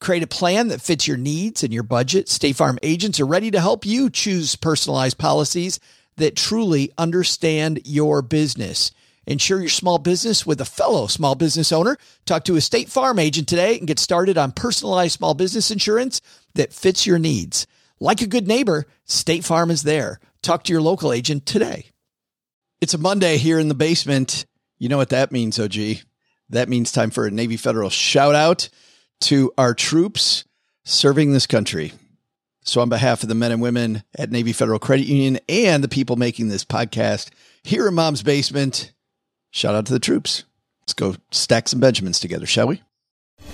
Create a plan that fits your needs and your budget. State Farm agents are ready to help you choose personalized policies that truly understand your business. Insure your small business with a fellow small business owner. Talk to a State Farm agent today and get started on personalized small business insurance that fits your needs. Like a good neighbor, State Farm is there. Talk to your local agent today. It's a Monday here in the basement. You know what that means, OG? That means time for a Navy Federal shout out to our troops serving this country. So, on behalf of the men and women at Navy Federal Credit Union and the people making this podcast here in Mom's Basement, shout out to the troops. Let's go stack some Benjamins together, shall we?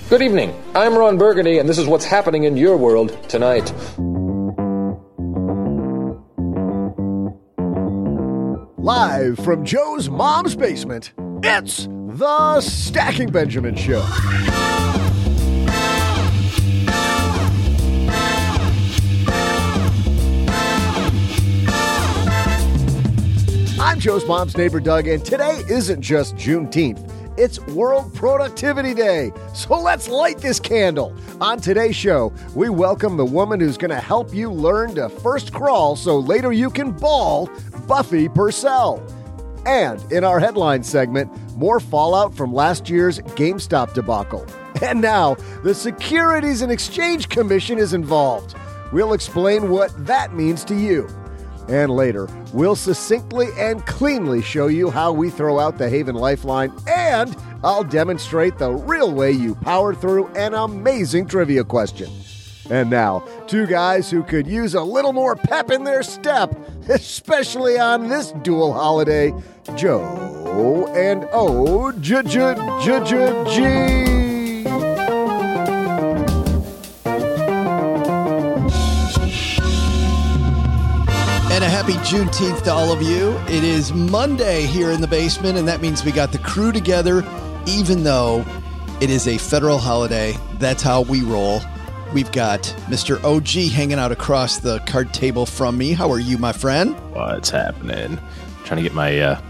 Good evening. I'm Ron Burgundy, and this is what's happening in your world tonight. Live from Joe's mom's basement, it's the Stacking Benjamin Show. I'm Joe's mom's neighbor, Doug, and today isn't just Juneteenth. It's World Productivity Day. So let's light this candle. On today's show, we welcome the woman who's going to help you learn to first crawl so later you can ball, Buffie Purselle. And in our headline segment, more fallout from last year's GameStop debacle. And now, the Securities and Exchange Commission is involved. We'll explain what that means to you. And later, we'll succinctly and cleanly show you how we throw out the Haven Lifeline, and I'll demonstrate the real way you power through an amazing trivia question. And now, two guys who could use a little more pep in their step, especially on this dual holiday Joe and O J J J G. happy Juneteenth to all of you. It is Monday here in the basement, and that means we got the crew together, even though it is a federal holiday. That's how we roll. We've got Mr. OG hanging out across the card table from me. How are you, my friend? What's happening? Trying to get my uh,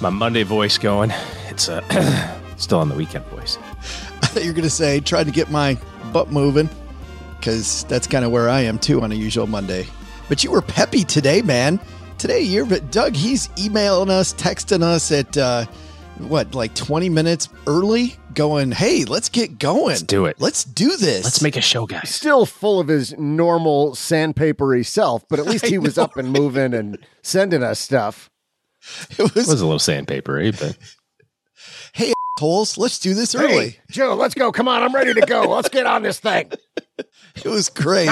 my Monday voice going. It's uh, still on the weekend voice. I thought you were going to say trying to get my butt moving because that's kind of where I am too on a usual Monday. But you were peppy today, man. Today you're but Doug, he's emailing us, texting us at uh what, like 20 minutes early, going, Hey, let's get going. Let's do it. Let's do this. Let's make a show, guys. Still full of his normal sandpapery self, but at least he was up and moving and sending us stuff. it It was, was a little sandpapery, but hey holes, let's do this early. Hey, Joe, let's go. Come on, I'm ready to go. Let's get on this thing. It was great.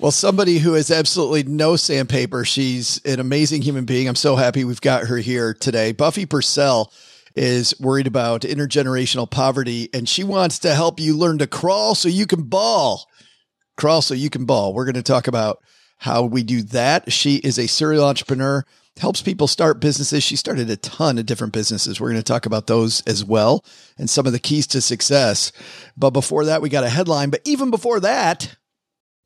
Well, somebody who has absolutely no sandpaper. She's an amazing human being. I'm so happy we've got her here today. Buffie Purselle is worried about intergenerational poverty and she wants to help you learn to crawl so you can ball. Crawl so you can ball. We're going to talk about how we do that. She is a serial entrepreneur, helps people start businesses. She started a ton of different businesses. We're going to talk about those as well and some of the keys to success. But before that, we got a headline. But even before that,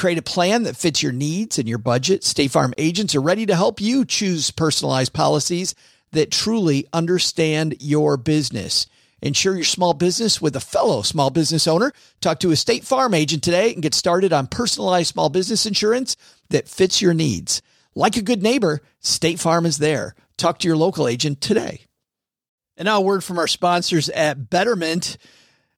Create a plan that fits your needs and your budget. State Farm agents are ready to help you choose personalized policies that truly understand your business. Insure your small business with a fellow small business owner. Talk to a State Farm agent today and get started on personalized small business insurance that fits your needs. Like a good neighbor, State Farm is there. Talk to your local agent today. And now a word from our sponsors at Betterment.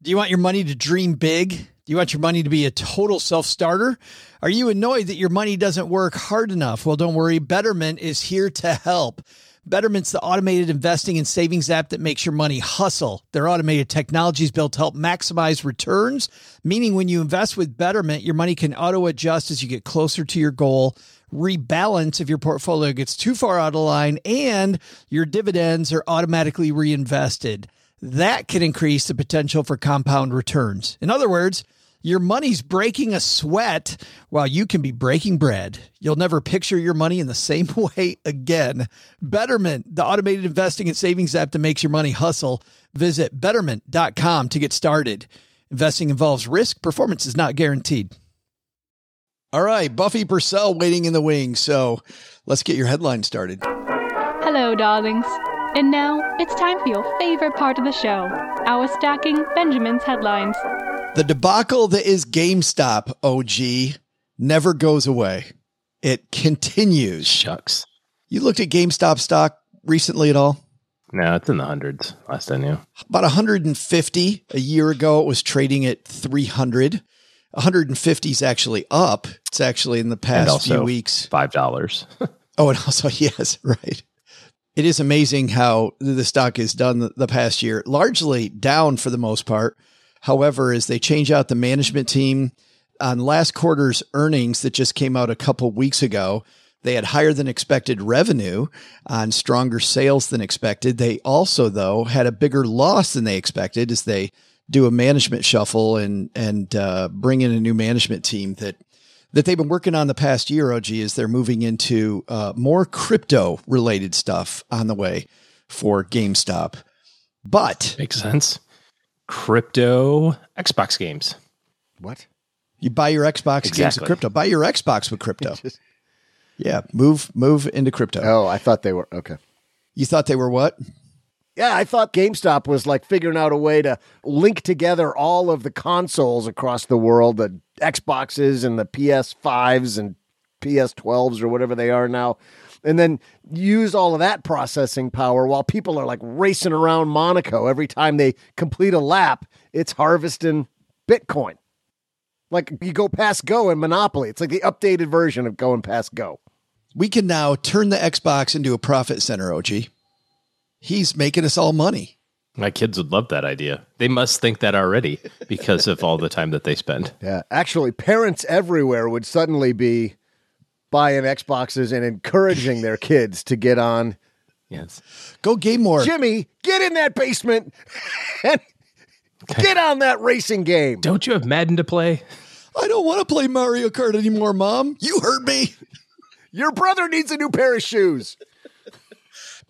Do you want your money to dream big? Do you want your money to be a total self starter? Are you annoyed that your money doesn't work hard enough? Well, don't worry. Betterment is here to help. Betterment's the automated investing and savings app that makes your money hustle. Their automated technology is built to help maximize returns, meaning when you invest with Betterment, your money can auto adjust as you get closer to your goal, rebalance if your portfolio gets too far out of line, and your dividends are automatically reinvested. That can increase the potential for compound returns. In other words, your money's breaking a sweat while you can be breaking bread. You'll never picture your money in the same way again. Betterment, the automated investing and savings app that makes your money hustle. Visit betterment.com to get started. Investing involves risk, performance is not guaranteed. All right, Buffie Purselle waiting in the wings. So let's get your headline started. Hello, darlings. And now it's time for your favorite part of the show our stacking Benjamin's headlines. The debacle that is GameStop, OG, never goes away. It continues. Shucks. You looked at GameStop stock recently at all? No, it's in the hundreds. Last I knew. About 150 a year ago. It was trading at 300. 150 is actually up. It's actually in the past few weeks. Five dollars. oh, and also yes, right. It is amazing how the stock has done the, past year, largely down for the most part. However, as they change out the management team on last quarter's earnings that just came out a couple weeks ago, they had higher than expected revenue on stronger sales than expected. They also, though, had a bigger loss than they expected as they do a management shuffle and and uh, bring in a new management team that that they've been working on the past year. Og is they're moving into uh, more crypto related stuff on the way for GameStop, but makes sense. Crypto Xbox games. What? You buy your Xbox exactly. games with crypto. Buy your Xbox with crypto. yeah, move move into crypto. Oh, I thought they were okay. You thought they were what? Yeah, I thought GameStop was like figuring out a way to link together all of the consoles across the world, the Xboxes and the PS5s and PS12s or whatever they are now, and then use all of that processing power while people are like racing around Monaco every time they complete a lap, it's harvesting Bitcoin. Like you go past Go in Monopoly. It's like the updated version of going past Go. We can now turn the Xbox into a profit center, OG he's making us all money. My kids would love that idea. They must think that already because of all the time that they spend. Yeah. Actually, parents everywhere would suddenly be buying Xboxes and encouraging their kids to get on. Yes. Go game more. Jimmy, get in that basement and get on that racing game. Don't you have Madden to play? I don't want to play Mario Kart anymore, Mom. You heard me. Your brother needs a new pair of shoes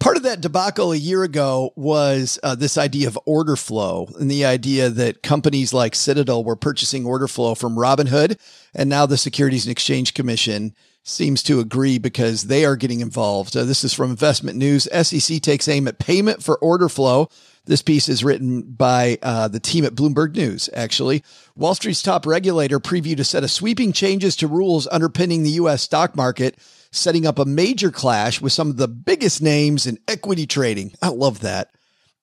part of that debacle a year ago was uh, this idea of order flow and the idea that companies like Citadel were purchasing order flow from Robinhood. And now the Securities and Exchange Commission seems to agree because they are getting involved. Uh, this is from Investment News. SEC takes aim at payment for order flow. This piece is written by uh, the team at Bloomberg News, actually. Wall Street's top regulator previewed a set of sweeping changes to rules underpinning the U.S. stock market setting up a major clash with some of the biggest names in equity trading. I love that.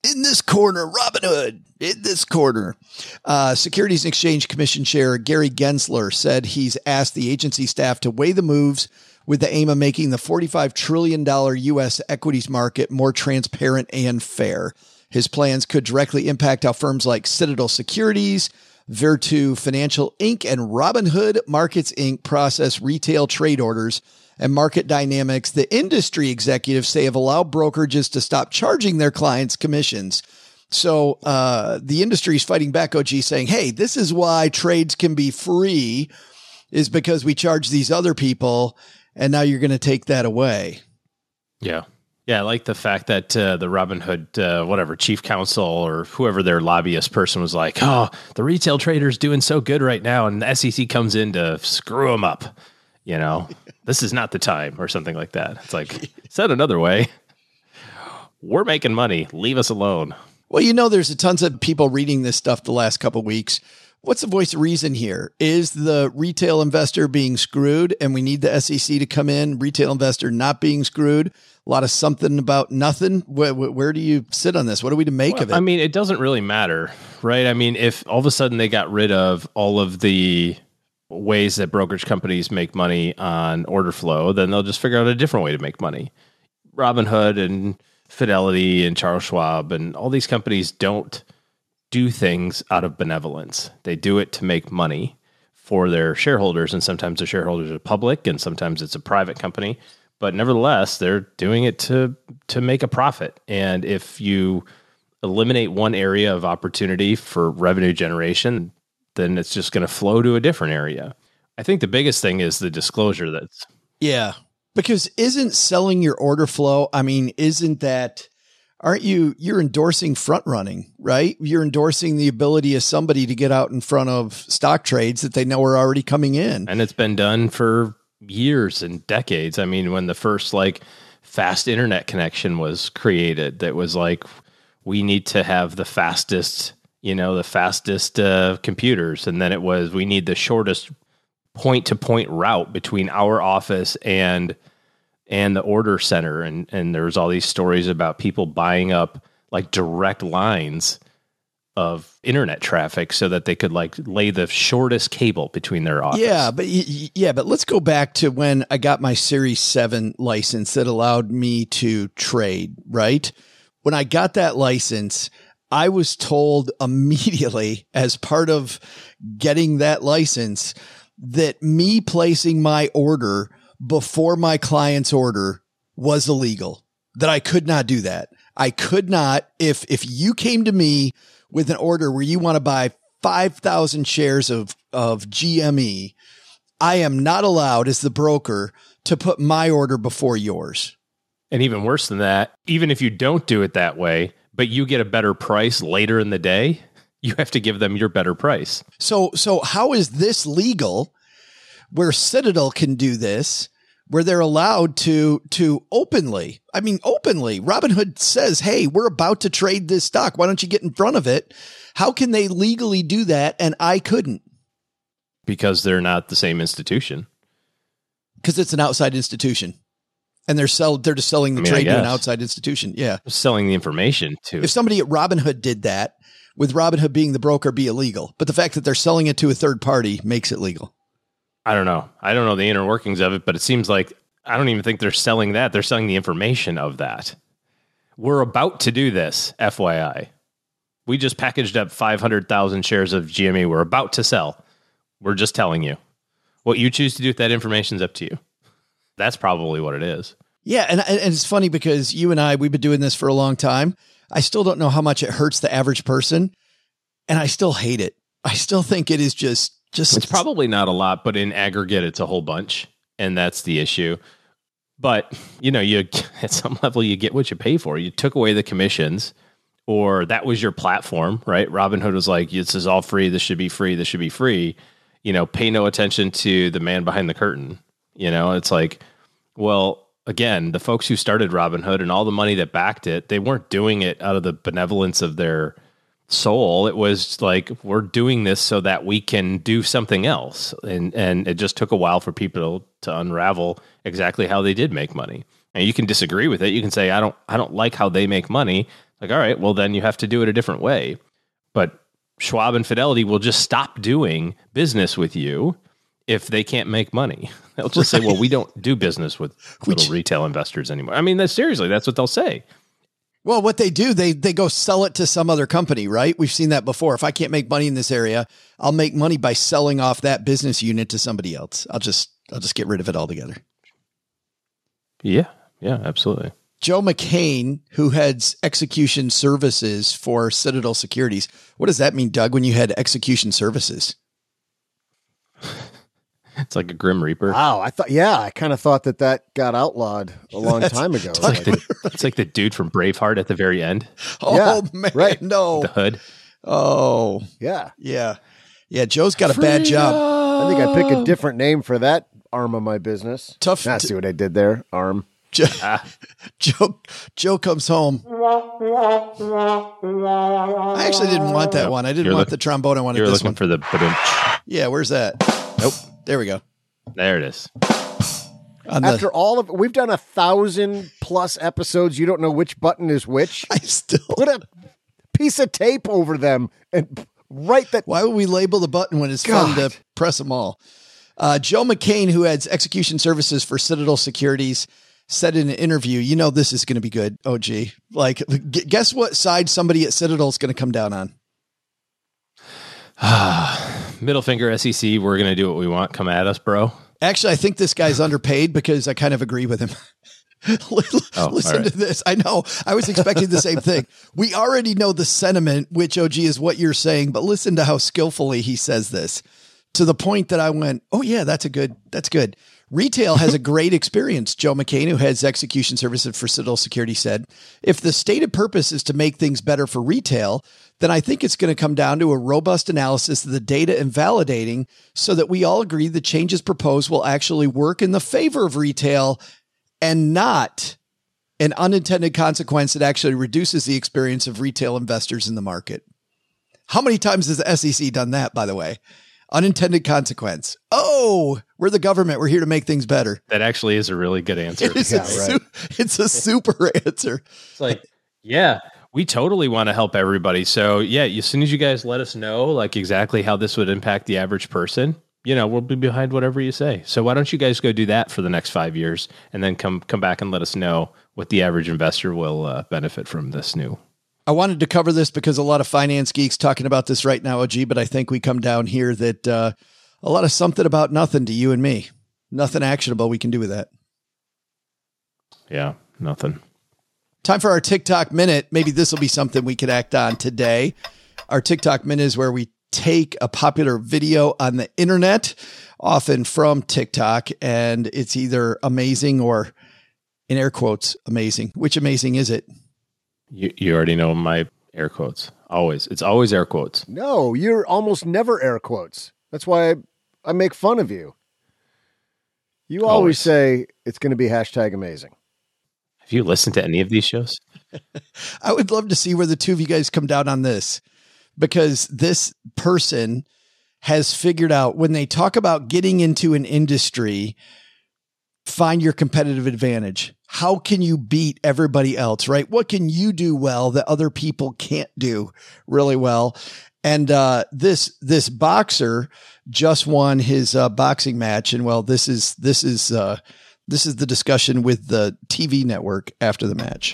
In this corner, Robinhood. In this corner, uh, Securities and Exchange Commission Chair Gary Gensler said he's asked the agency staff to weigh the moves with the aim of making the $45 trillion U.S. equities market more transparent and fair. His plans could directly impact how firms like Citadel Securities, Virtu Financial Inc., and Robinhood Markets Inc. process retail trade orders and market dynamics the industry executives say have allowed brokerages to stop charging their clients commissions. So uh, the industry is fighting back, OG, saying, hey, this is why trades can be free, is because we charge these other people, and now you're going to take that away. Yeah. Yeah, I like the fact that uh, the Robinhood, uh, whatever, chief counsel or whoever their lobbyist person was like, oh, the retail trader's doing so good right now, and the SEC comes in to screw them up you know, this is not the time or something like that. It's like, said another way, we're making money. Leave us alone. Well, you know, there's a tons of people reading this stuff the last couple weeks. What's the voice of reason here? Is the retail investor being screwed and we need the SEC to come in? Retail investor not being screwed? A lot of something about nothing. Where, where do you sit on this? What are we to make well, of it? I mean, it doesn't really matter, right? I mean, if all of a sudden they got rid of all of the ways that brokerage companies make money on order flow, then they'll just figure out a different way to make money. Robinhood and Fidelity and Charles Schwab and all these companies don't do things out of benevolence. They do it to make money for their shareholders, and sometimes the shareholders are public, and sometimes it's a private company. But nevertheless, they're doing it to to make a profit. And if you eliminate one area of opportunity for revenue generation, then it's just going to flow to a different area. I think the biggest thing is the disclosure that's Yeah. Because isn't selling your order flow, I mean, isn't that aren't you you're endorsing front running, right? You're endorsing the ability of somebody to get out in front of stock trades that they know are already coming in. and it's been done for years and decades. I mean, when the first like fast internet connection was created, that was like we need to have the fastest, you know, the fastest uh, computers, and then it was we need the shortest point to point route between our office and and the order center and and there was all these stories about people buying up like direct lines of internet traffic so that they could like lay the shortest cable between their office. Yeah, but yeah, but let's go back to when I got my Series 7 license that allowed me to trade, right? When I got that license, I was told immediately as part of getting that license that me placing my order before my client's order was illegal. That I could not do that. I could not if if you came to me with an order where you want to buy 5,000 shares of of GME, I am not allowed as the broker to put my order before yours. And even worse than that, even if you don't do it that way, but you get a better price later in the day, you have to give them your better price. So so how is this legal where Citadel can do this where they're allowed to to openly I mean openly Robinhood says hey we're about to trade this stock why don't you get in front of it how can they legally do that and I couldn't because they're not the same institution. because it's an outside institution and they're sell they're just selling the I mean, trade to an outside institution yeah Selling the information to if somebody at Robinhood did that with Robinhood being the broker be illegal but the fact that they're selling it to a third party makes it legal I don't know. I don't know the inner workings of it, but it seems like I don't even think they're selling that. They're selling the information of that. We're about to do this, FYI. We just packaged up 500,000 shares of GME. We're about to sell. We're just telling you. What you choose to do with that information is up to you. That's probably what it is. Yeah, and and it's funny because you and I we've been doing this for a long time. I still don't know how much it hurts the average person, and I still hate it. I still think it is just just It's probably not a lot, but in aggregate, it's a whole bunch, and that's the issue. But you know, you at some level you get what you pay for. You took away the commissions, or that was your platform, right? Robinhood was like, "This is all free. This should be free. This should be free." You know, pay no attention to the man behind the curtain. You know, it's like, well, again, the folks who started Robinhood and all the money that backed it, they weren't doing it out of the benevolence of their soul. It was like we're doing this so that we can do something else, and and it just took a while for people to unravel exactly how they did make money. And you can disagree with it. You can say I don't I don't like how they make money. Like all right, well then you have to do it a different way. But Schwab and Fidelity will just stop doing business with you if they can't make money. They'll just say, "Well, we don't do business with little retail investors anymore." I mean, that's seriously, that's what they'll say. well, what they do they they go sell it to some other company, right? We've seen that before. If I can't make money in this area, I'll make money by selling off that business unit to somebody else. I'll just I'll just get rid of it altogether. Yeah, yeah, absolutely. Joe Mecane, who heads execution services for Citadel Securities. What does that mean, Doug, when you had execution services? It's like a grim reaper. Wow, I thought, yeah, I kind of thought that that got outlawed a long time ago. It's like, the, it's like the dude from Braveheart at the very end, Oh, Yeah, man, right. no. the hood. Oh, yeah, yeah. Yeah, Joe's got a bad job. I think I pick a different name for that arm of my business. Tough Now, to- see what I did there? Arm. Joe, ah. Joe, Joe comes home. I actually didn't want that one. I didn't You're want look- the trombone. I wanted You're this looking one. for the. ba-dum. yeah, where's that? Nope. There we go. There it is. On the, After all of we've done a thousand plus episodes, you don't know which button is which. I still. Put a piece of tape over them and write that. Why would we label the button when it's fun God. to press them all? Uh, Joe Mecane, who heads execution services for Citadel Securities, said in an interview, you know, this is going to be good. OG. Like, g- guess what side somebody at Citadel is going to come down on? Middle finger SEC, we're going to do what we want. Come at us, bro. Actually, I think this guy's underpaid because I kind of agree with him. Oh, Listen right. to this. I know. I was expecting the same thing. We already know the sentiment, which OG is what you're saying, but listen to how skillfully he says this to the point that I went, oh, yeah, that's a good, that's good. Retail has a great experience. Joe Mecane, who heads execution services for Citadel Security, said, if the stated purpose is to make things better for retail, then I think it's going to come down to a robust analysis of the data and validating so that we all agree the changes proposed will actually work in the favor of retail and not an unintended consequence that actually reduces the experience of retail investors in the market. How many times has the SEC done that, by the way? Unintended consequence. Oh, we're the government. We're here to make things better. That actually is a really good answer. It is a su- it's a super answer. It's like, yeah, we totally want to help everybody. So yeah, as soon as you guys let us know like exactly how this would impact the average person, you know, we'll be behind whatever you say. So why don't you guys go do that for the next five years, and then come come back and let us know what the average investor will uh, benefit from this new. I wanted to cover this because a lot of finance geeks talking about this right now, OG, but I think we come down here that uh, a lot of something about nothing to you and me. Nothing actionable we can do with that. Yeah, nothing. Time for our TikTok minute. Maybe this will be something we could act on today. Our TikTok minute is where we take a popular video on the internet, often from TikTok, and it's either amazing or, in air quotes, amazing. Which amazing is it? You you already know my air quotes. Always, it's always air quotes. No, you're almost never air quotes. That's why I, I make fun of you. You always, Always. say it's going to be hashtag amazing. Have you listened to any of these shows? I would love to see where the two of you guys come down on this because this person has figured out when they talk about getting into an industry, find your competitive advantage. How can you beat everybody else, right? What can you do well that other people can't do really well? And uh, this this boxer just won his uh, boxing match, and well, this is this is uh, this is the discussion with the TV network after the match.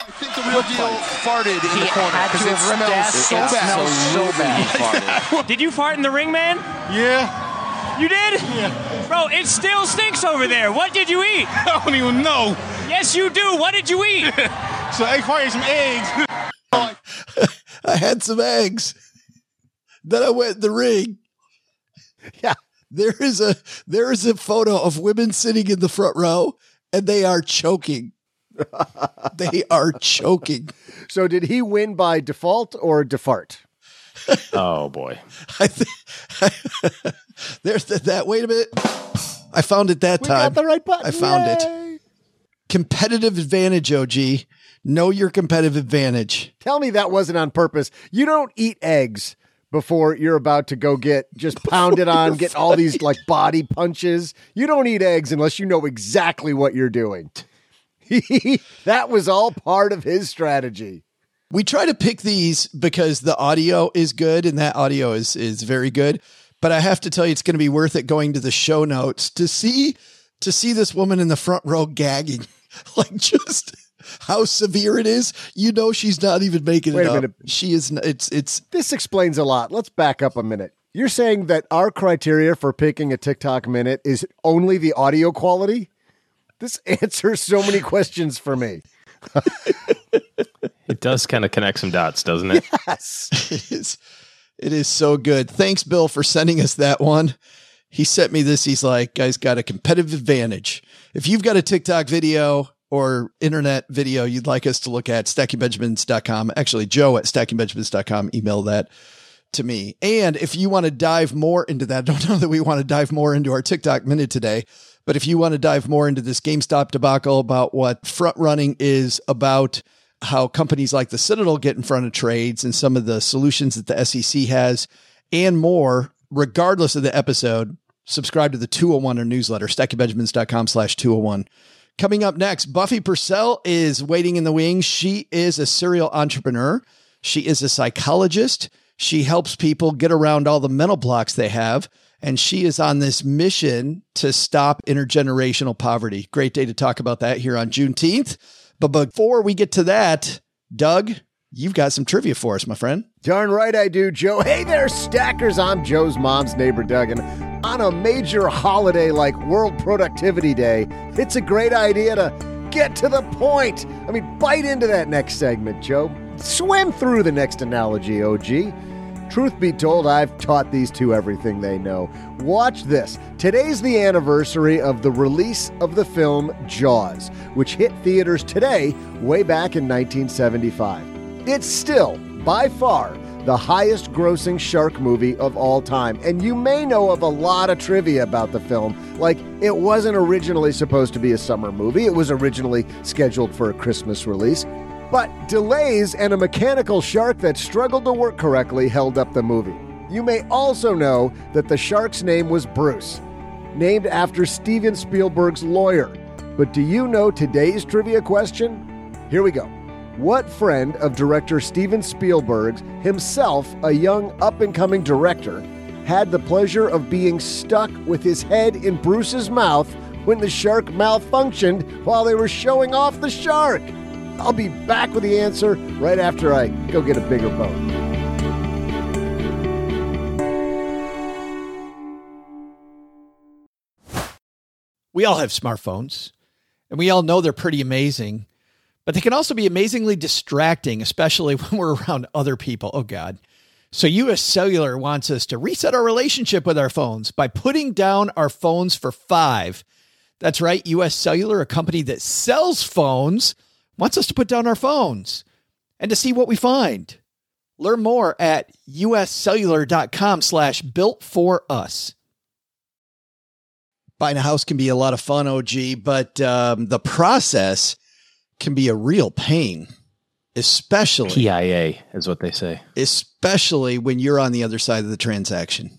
I think the real deal farted in the corner because it smells so bad. so bad. Did you fart in the ring, man? Yeah, You did? Yeah. Bro, it still stinks over there. What did you eat? I don't even know. Yes, you do. What did you eat? So I fired some eggs. I had some eggs. Then I went in the ring. Yeah. There is a there is a photo of women sitting in the front row and they are choking. they are choking. So did he win by default or defart? Oh boy, I think there's that, that. Wait a minute. I found it that We time. got the right button. I found it. Competitive advantage, OG. Know your competitive advantage. Tell me that wasn't on purpose. You don't eat eggs before you're about to go get just pounded on, get all these like body punches. You don't eat eggs unless you know exactly what you're doing. that was all part of his strategy. we try to pick these because the audio is good and that audio is is very good but i have to tell you it's going to be worth it going to the show notes to see to see this woman in the front row gagging like just how severe it is you know she's not even making Wait it a up minute. she is n- it's it's This explains a lot. Let's back up a minute. You're saying that our criteria for picking a TikTok minute is only the audio quality? This answers so many questions for me. it does kind of connect some dots, doesn't it? Yes. it is it is so good thanks bill for sending us that one he sent me this he's like guys got a competitive advantage if you've got a tiktok video or internet video you'd like us to look at stackingbenjamins.com actually joe at stackingbenjamins.com email that to me and if you want to dive more into that I don't know that we want to dive more into our tiktok minute today but if you want to dive more into this GameStop debacle about what front running is about, how companies like the Citadel get in front of trades and some of the solutions that the SEC has and more, regardless of the episode, subscribe to the 201 or newsletter, stackingbenjamins.com slash 201. Coming up next, Buffie Purselle is waiting in the wings. She is a serial entrepreneur. She is a psychologist. She helps people get around all the mental blocks they have. and she is on this mission to stop intergenerational poverty. Great day to talk about that here on Juneteenth. But before we get to that, Doug, you've got some trivia for us, my friend. Darn right I do, Joe. Hey there, stackers. I'm Joe's mom's neighbor, Doug. And on a major holiday like World Productivity Day, it's a great idea to get to the point. I mean, bite into that next segment, Joe. Swim through the next analogy, OG. Truth be told, I've taught these two everything they know. Watch this. Today's the anniversary of the release of the film Jaws, which hit theaters today, way back in 1975. It's still, by far, the highest grossing shark movie of all time. And you may know of a lot of trivia about the film. Like, it wasn't originally supposed to be a summer movie, it was originally scheduled for a Christmas release. But delays and a mechanical shark that struggled to work correctly held up the movie. You may also know that the shark's name was Bruce, named after Steven Spielberg's lawyer. But do you know today's trivia question? Here we go. What friend of director Steven Spielberg's, himself a young up and coming director, had the pleasure of being stuck with his head in Bruce's mouth when the shark malfunctioned while they were showing off the shark? I'll be back with the answer right after I go get a bigger boat. We all have smartphones, and we all know they're pretty amazing, but they can also be amazingly distracting, especially when we're around other people. Oh, God. So, US Cellular wants us to reset our relationship with our phones by putting down our phones for five. That's right, US Cellular, a company that sells phones, wants us to put down our phones and to see what we find. Learn more at uscellular.com slash built for us. Buying a house can be a lot of fun, OG, but um, the process can be a real pain, especially PIA is what they say. especially when you're on the other side of the transaction.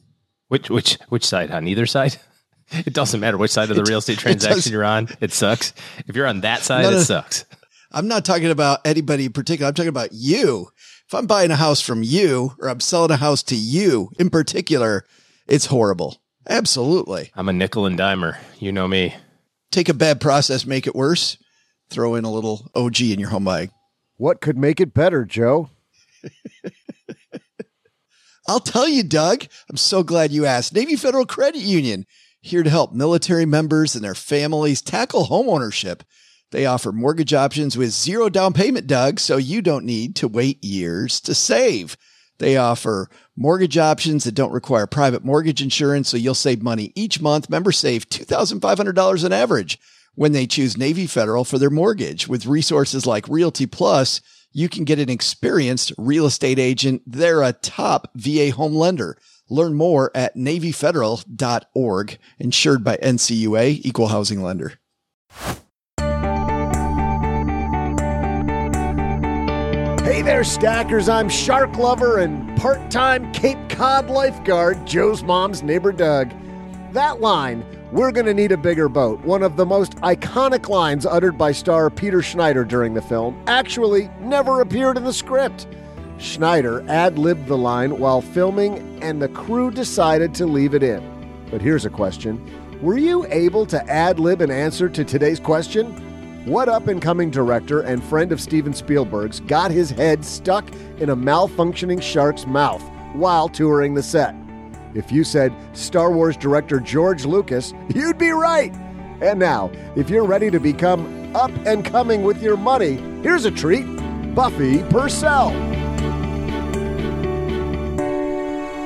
Which which which side? On either side? It doesn't matter which side of the real estate transaction you're on. It sucks. If you're on that side, no. it sucks. I'm not talking about anybody in particular. I'm talking about you. If I'm buying a house from you or I'm selling a house to you in particular, it's horrible. Absolutely. I'm a nickel and dimer. You know me. Take a bad process, make it worse. Throw in a little OG in your home buying. What could make it better, Joe? I'll tell you, Doug. I'm so glad you asked. Navy Federal Credit Union here to help military members and their families tackle homeownership. They offer mortgage options with zero down payment, Doug, so you don't need to wait years to save. They offer mortgage options that don't require private mortgage insurance, so you'll save money each month. Members save $2,500 on average when they choose Navy Federal for their mortgage. With resources like Realty Plus, you can get an experienced real estate agent. They're a top VA home lender. Learn more at NavyFederal.org, insured by NCUA, equal housing lender. Hey there, stackers. I'm shark lover and part time Cape Cod lifeguard, Joe's mom's neighbor Doug. That line, we're going to need a bigger boat, one of the most iconic lines uttered by star Peter Scheider during the film, actually never appeared in the script. Scheider ad libbed the line while filming, and the crew decided to leave it in. But here's a question Were you able to ad lib an answer to today's question? What up and coming director and friend of Steven Spielberg's got his head stuck in a malfunctioning shark's mouth while touring the set? If you said Star Wars director George Lucas, you'd be right. And now, if you're ready to become up and coming with your money, here's a treat Buffie Purselle.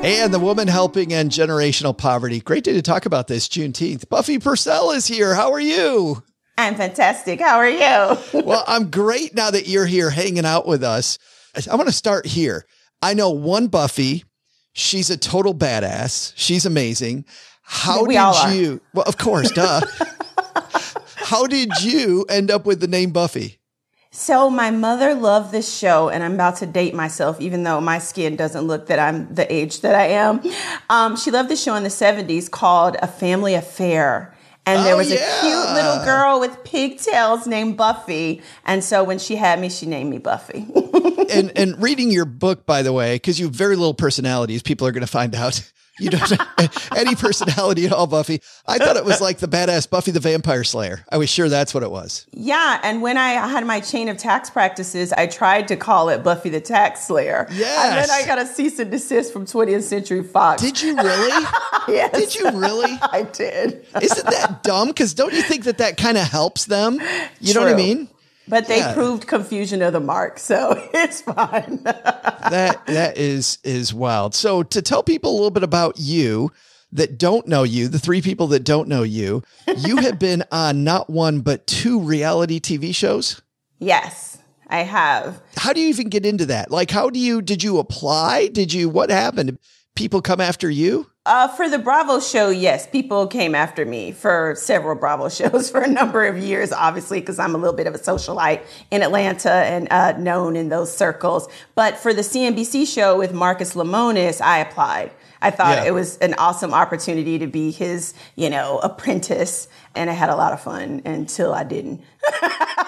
And the woman helping end generational poverty. Great day to talk about this Juneteenth. Buffie Purselle is here. How are you? I'm fantastic. How are you? well, I'm great now that you're here hanging out with us. I want to start here. I know one Buffy. She's a total badass. She's amazing. How We did are. you? Well, of course, duh. How did you end up with the name Buffie? So my mother loved this show, and I'm about to date myself, even though my skin doesn't look that I'm the age that I am. Um, she loved the show in the 70s called A Family Affair. And there Oh, was a cute little girl with pigtails named Buffy. And so when she had me, she named me Buffie. and and reading your book, by the way, because you have very little personalities, people are going to find out. You don't have any personality at all, Buffie. I thought it was like the badass Buffy the Vampire Slayer. I was sure that's what it was. Yeah, and when I had my chain of tax practices, I tried to call it Buffy the Tax Slayer. Yes. And then I got a cease and desist from 20th Century Fox. Did you really? yes. Did you really? I did. Isn't that dumb? Because don't you think that that kind of helps them? You know what I mean? But they Yeah. proved confusion of the mark, so it's fine. that that is is wild. So to tell people a little bit about you that don't know you, the three people that don't know you, you have been on not one but two reality TV shows. yes, I have. How do you even get into that? Like how do you did you apply? Did you what happened? People come after you? Uh, for the Bravo show, yes, people came after me for several Bravo shows for a number of years, obviously, because I'm a little bit of a socialite in Atlanta and uh, known in those circles. But for the CNBC show with Marcus Lemonis, I applied. I thought Yeah. it was an awesome opportunity to be his, you know, apprentice, and I had a lot of fun until I didn't.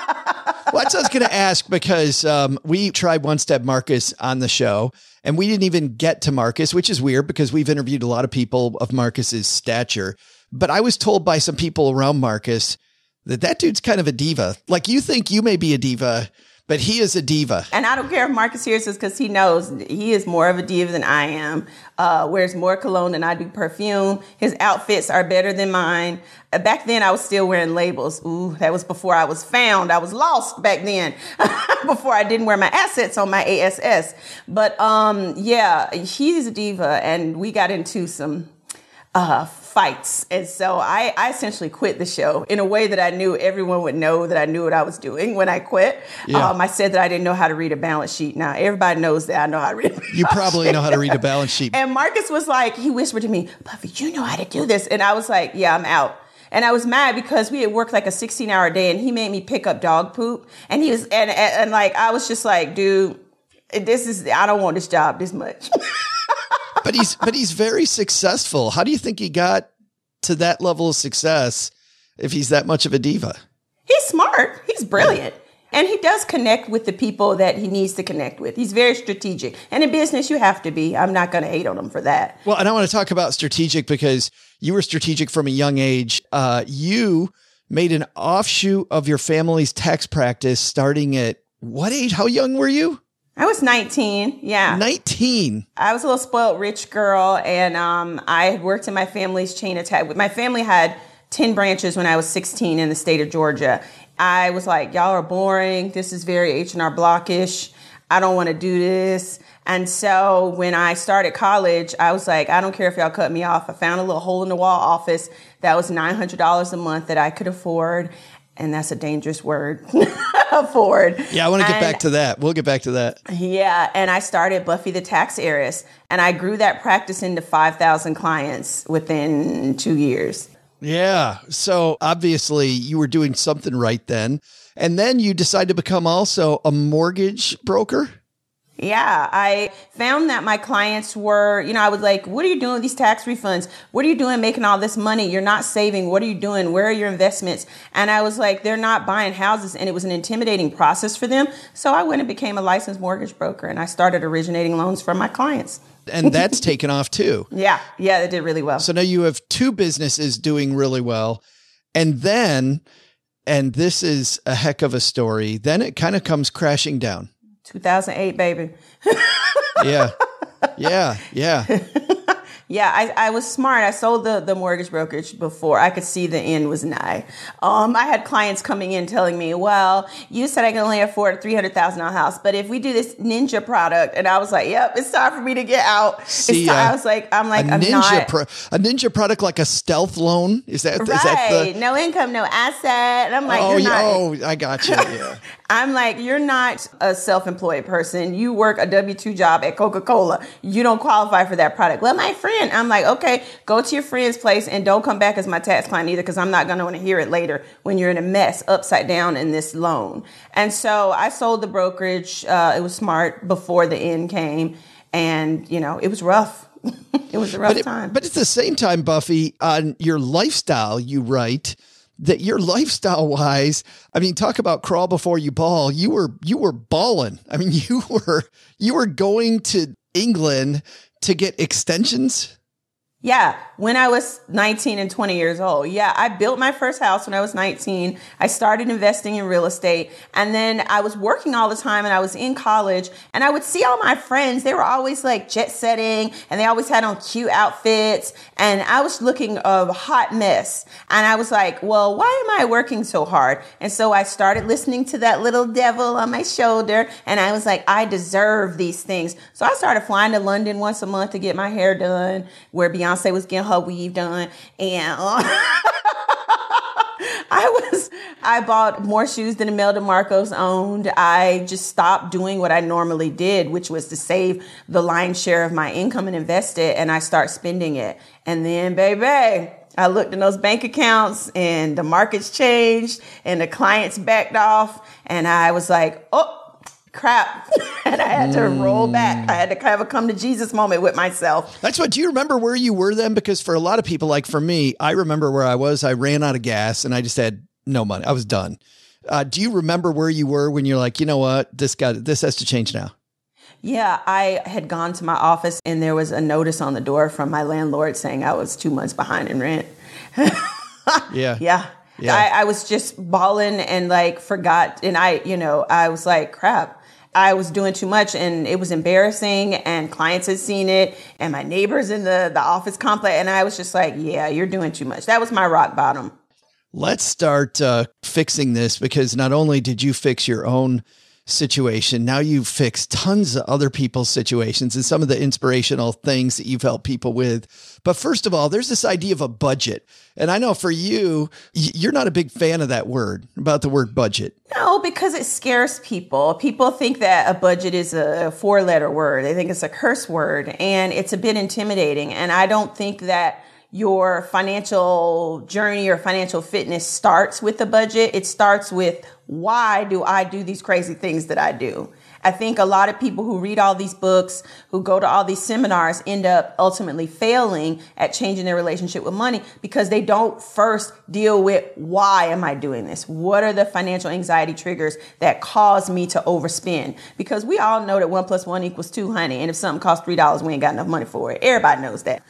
Well, that's what I was going to ask because um, we tried one step Marcus on the show and we didn't even get to Marcus, which is weird because we've interviewed a lot of people of Marcus's stature. But I was told by some people around Marcus that that dude's kind of a diva. Like you think you may be a diva, but he is a diva. And I don't care if Marcus hears this because he knows he is more of a diva than I am. Uh, wears more cologne than I do perfume. His outfits are better than mine. Uh, back then, I was still wearing labels. Ooh, that was before I was found. I was lost back then. before I didn't wear my assets on my ASS. But um, yeah, he's a diva, and we got into some uh, fights. And so I, I essentially quit the show in a way that I knew everyone would know that I knew what I was doing when I quit. Yeah. Um, I said that I didn't know how to read a balance sheet. Now everybody knows that I know how to read. A You probably sheet. know how to read a balance sheet. And Marcus was like, he whispered to me, Buffie, you know how to do this. And I was like, yeah, I'm out. And I was mad because we had worked like a 16 hour day and he made me pick up dog poop. And he was, and, and, and like, I was just like, dude, this is, I don't want this job this much. but he's but he's very successful. How do you think he got to that level of success if he's that much of a diva? He's smart. He's brilliant. And he does connect with the people that he needs to connect with. He's very strategic. And in business, you have to be. I'm not going to hate on him for that. Well, and I want to talk about strategic because you were strategic from a young age. Uh, you made an offshoot of your family's tax practice starting at what age? How young were you? I was 19. Yeah. 19. I was a little spoiled rich girl, and um, I had worked in my family's chain of tax. My family had 10 branches when I was 16 in the state of Georgia. I was like, y'all are boring. This is very H&R Blockish. I don't want to do this. And so when I started college, I was like, I don't care if y'all cut me off. I found a little hole in the wall office that was $900 a month that I could afford. And that's a dangerous word, afford. Yeah, I want to get And- back to that. We'll get back to that. yeah, and I started Buffy the Tax Heiress, and I grew that practice into 5,000 clients within two years. Yeah. So obviously you were doing something right then. And then you decided to become also a mortgage broker. Yeah, I found that my clients were, you know, I was like, what are you doing with these tax refunds? What are you doing making all this money? You're not saving. What are you doing? Where are your investments? And I was like, they're not buying houses. And it was an intimidating process for them. So I went and became a licensed mortgage broker and I started originating loans for my clients. And that's taken off too. Yeah, yeah, it did really well. So now you have two businesses doing really well. And then, and this is a heck of a story, then it kind of comes crashing down. 2008, baby. Yeah. Yeah. Yeah. Yeah, I, I was smart. I sold the, the mortgage brokerage before I could see the end was nigh. Um, I had clients coming in telling me, well, you said I can only afford a $300,000 house, but if we do this ninja product, and I was like, yep, it's time for me to get out. See, it's time. uh, I was like, I'm like, a I'm ninja not. pro- a ninja product like a stealth loan. Is that, is right. that the, no income, no asset. And I'm like, oh, yeah, not. oh, I got you. Yeah. I'm like, you're not a self-employed person. You work a W-2 job at Coca-Cola. You don't qualify for that product. Well, my friend, I'm like, okay, go to your friend's place and don't come back as my tax client either because I'm not going to want to hear it later when you're in a mess upside down in this loan. And so I sold the brokerage. Uh, it was smart before the end came. And, you know, it was rough. it was a rough but, it- time. but at the same time, Buffie, on your lifestyle, you write that your lifestyle wise, I mean, talk about crawl before you ball. You were you were balling. I mean, you were you were going to England to get extensions. Yeah, when I was 19 and 20 years old. Yeah, I built my first house when I was 19. I started investing in real estate and then I was working all the time and I was in college and I would see all my friends. They were always like jet setting and they always had on cute outfits and I was looking a hot mess. And I was like, well, why am I working so hard? And so I started listening to that little devil on my shoulder and I was like, I deserve these things. So I started flying to London once a month to get my hair done where Beyonce Beyonce was getting her weave done, and uh, I was I bought more shoes than Imelda Marcos owned. I just stopped doing what I normally did, which was to save the lion's share of my income and invest it, and I start spending it. And then, baby. I looked in those bank accounts and the markets changed and the clients backed off and I was like, oh, crap. and I had to mm. roll back. I had to have a come to Jesus moment with myself. That's what, do you remember where you were then? Because for a lot of people, like for me, I remember where I was. I ran out of gas and I just had no money. I was done. Uh, do you remember where you were when you're like, you know what, this got this has to change now? Yeah, I had gone to my office and there was a notice on the door from my landlord saying I was two months behind in rent. yeah. Yeah. Yeah. I, I was just bawling and like forgot. And I, you know, I was like, crap, I was doing too much and it was embarrassing and clients had seen it and my neighbors in the, the office complex. And I was just like, yeah, you're doing too much. That was my rock bottom. Let's start uh, fixing this because not only did you fix your own situation. Now you've fixed tons of other people's situations and some of the inspirational things that you've helped people with. But first of all, there's this idea of a budget. And I know for you, you're not a big fan of that word, about the word budget. No, because it scares people. People think that a budget is a four letter word, they think it's a curse word, and it's a bit intimidating. And I don't think that your financial journey or financial fitness starts with the budget. It starts with why do I do these crazy things that I do? I think a lot of people who read all these books, who go to all these seminars, end up ultimately failing at changing their relationship with money because they don't first deal with why am I doing this? What are the financial anxiety triggers that cause me to overspend? Because we all know that one plus one equals two, honey. And if something costs $3, we ain't got enough money for it. Everybody knows that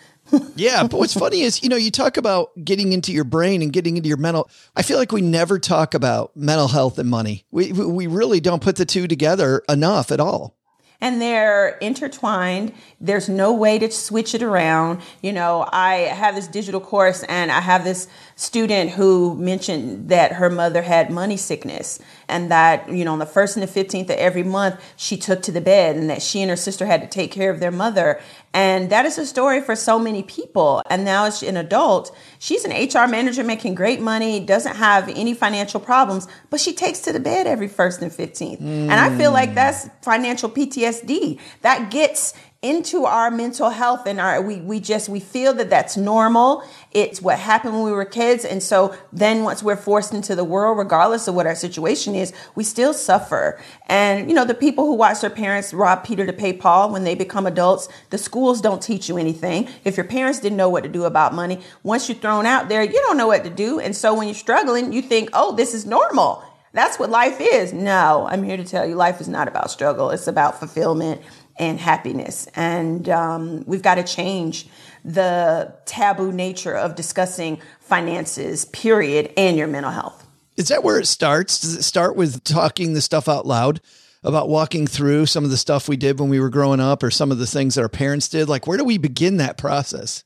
yeah, but what's funny is, you know, you talk about getting into your brain and getting into your mental. I feel like we never talk about mental health and money. We we really don't put the two together enough at all and they're intertwined. There's no way to switch it around. You know, I have this digital course and I have this student who mentioned that her mother had money sickness and that, you know, on the 1st and the 15th of every month, she took to the bed and that she and her sister had to take care of their mother. And that is a story for so many people. And now as an adult, she's an HR manager making great money, doesn't have any financial problems, but she takes to the bed every 1st and 15th. Mm. And I feel like that's financial PTSD. That gets into our mental health and our we we just we feel that that's normal. It's what happened when we were kids. And so then once we're forced into the world regardless of what our situation is we still suffer. And you know the people who watch their parents rob peter to pay paul when they become adults the schools don't teach you anything. If your parents didn't know what to do about money once you're thrown out there you don't know what to do. And so when you're struggling you think oh this is normal. That's what life is. No, I'm here to tell you life is not about struggle. It's about fulfillment and happiness. And um, we've got to change the taboo nature of discussing finances, period, and your mental health. Is that where it starts? Does it start with talking the stuff out loud? About walking through some of the stuff we did when we were growing up or some of the things that our parents did? Like, where do we begin that process?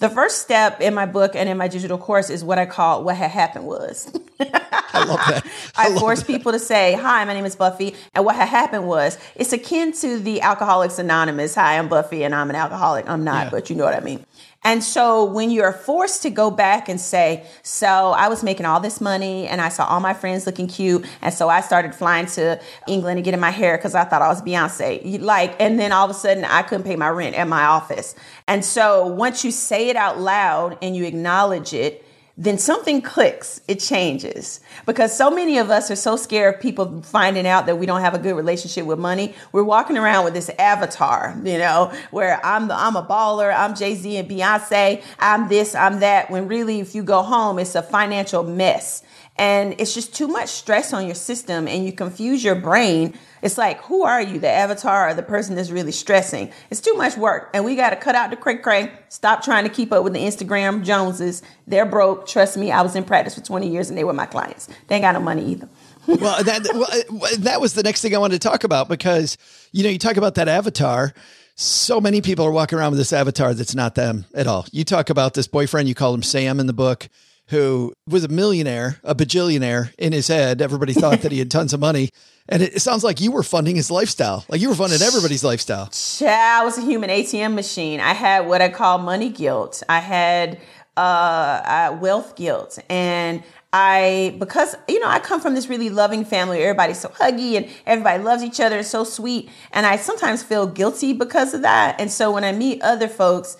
The first step in my book and in my digital course is what I call what had happened was. I love that. I, I force that. people to say, Hi, my name is Buffie. And what had happened was it's akin to the Alcoholics Anonymous. Hi, I'm Buffie and I'm an alcoholic. I'm not, yeah. but you know what I mean. And so when you're forced to go back and say, so I was making all this money and I saw all my friends looking cute. And so I started flying to England and getting my hair because I thought I was Beyonce. Like, and then all of a sudden I couldn't pay my rent at my office. And so once you say it out loud and you acknowledge it, then something clicks, it changes. Because so many of us are so scared of people finding out that we don't have a good relationship with money. We're walking around with this avatar, you know, where I'm the, I'm a baller, I'm Jay-Z and Beyonce, I'm this, I'm that, when really if you go home, it's a financial mess. And it's just too much stress on your system and you confuse your brain. It's like, who are you, the avatar or the person that's really stressing? It's too much work. And we got to cut out the cray cray. Stop trying to keep up with the Instagram Joneses. They're broke. Trust me, I was in practice for 20 years and they were my clients. They ain't got no money either. well, that uh, well, that was the next thing I wanted to talk about because you know you talk about that avatar. So many people are walking around with this avatar that's not them at all. You talk about this boyfriend, you call him Sam in the book, who was a millionaire, a bajillionaire in his head. Everybody thought that he had tons of money. And it sounds like you were funding his lifestyle. Like you were funding everybody's lifestyle. Yeah, I was a human ATM machine. I had what I call money guilt. I had uh, uh, wealth guilt. And I, because, you know, I come from this really loving family. Everybody's so huggy and everybody loves each other. It's so sweet. And I sometimes feel guilty because of that. And so when I meet other folks,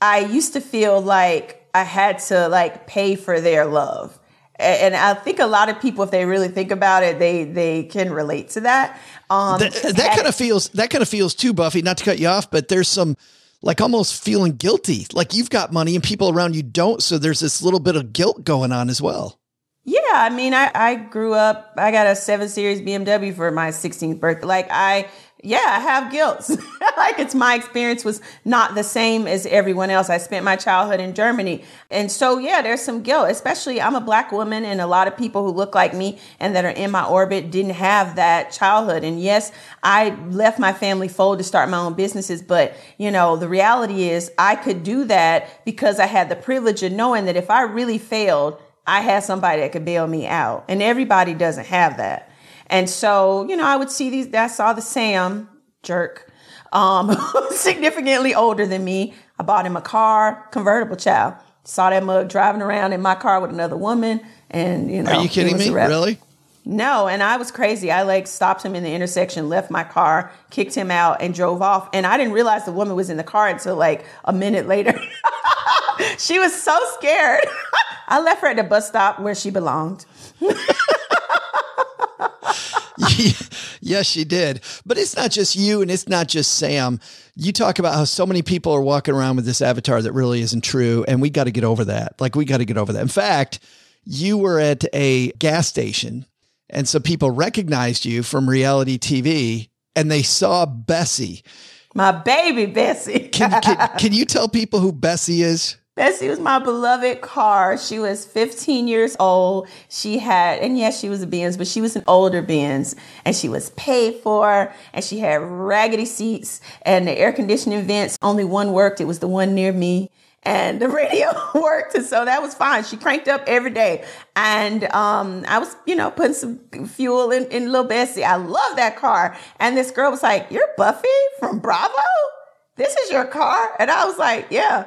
I used to feel like I had to like pay for their love. And I think a lot of people, if they really think about it, they they can relate to that. Um, that, that kind of feels that kind of feels too, Buffie. Not to cut you off, but there's some like almost feeling guilty, like you've got money and people around you don't. So there's this little bit of guilt going on as well. Yeah, I mean, I, I grew up, I got a 7 Series BMW for my 16th birthday. Like, I, yeah, I have guilt. like, it's my experience was not the same as everyone else. I spent my childhood in Germany. And so, yeah, there's some guilt, especially I'm a black woman, and a lot of people who look like me and that are in my orbit didn't have that childhood. And yes, I left my family fold to start my own businesses. But, you know, the reality is I could do that because I had the privilege of knowing that if I really failed, I had somebody that could bail me out. And everybody doesn't have that. And so, you know, I would see these, I saw the Sam jerk, um, significantly older than me. I bought him a car, convertible child. Saw that mug driving around in my car with another woman. And, you know, are you kidding me? Really? No, and I was crazy. I like stopped him in the intersection, left my car, kicked him out, and drove off. And I didn't realize the woman was in the car until like a minute later. she was so scared. I left her at the bus stop where she belonged. yes, she did. But it's not just you and it's not just Sam. You talk about how so many people are walking around with this avatar that really isn't true. And we got to get over that. Like, we got to get over that. In fact, you were at a gas station and so people recognized you from reality TV and they saw Bessie. My baby Bessie. can, can, can you tell people who Bessie is? Bessie was my beloved car. She was 15 years old. She had, and yes, she was a Benz, but she was an older Benz and she was paid for and she had raggedy seats and the air conditioning vents, only one worked. It was the one near me and the radio worked. And so that was fine. She cranked up every day. And um, I was, you know, putting some fuel in, in little Bessie. I love that car. And this girl was like, You're Buffie from Bravo? This is your car? And I was like, Yeah.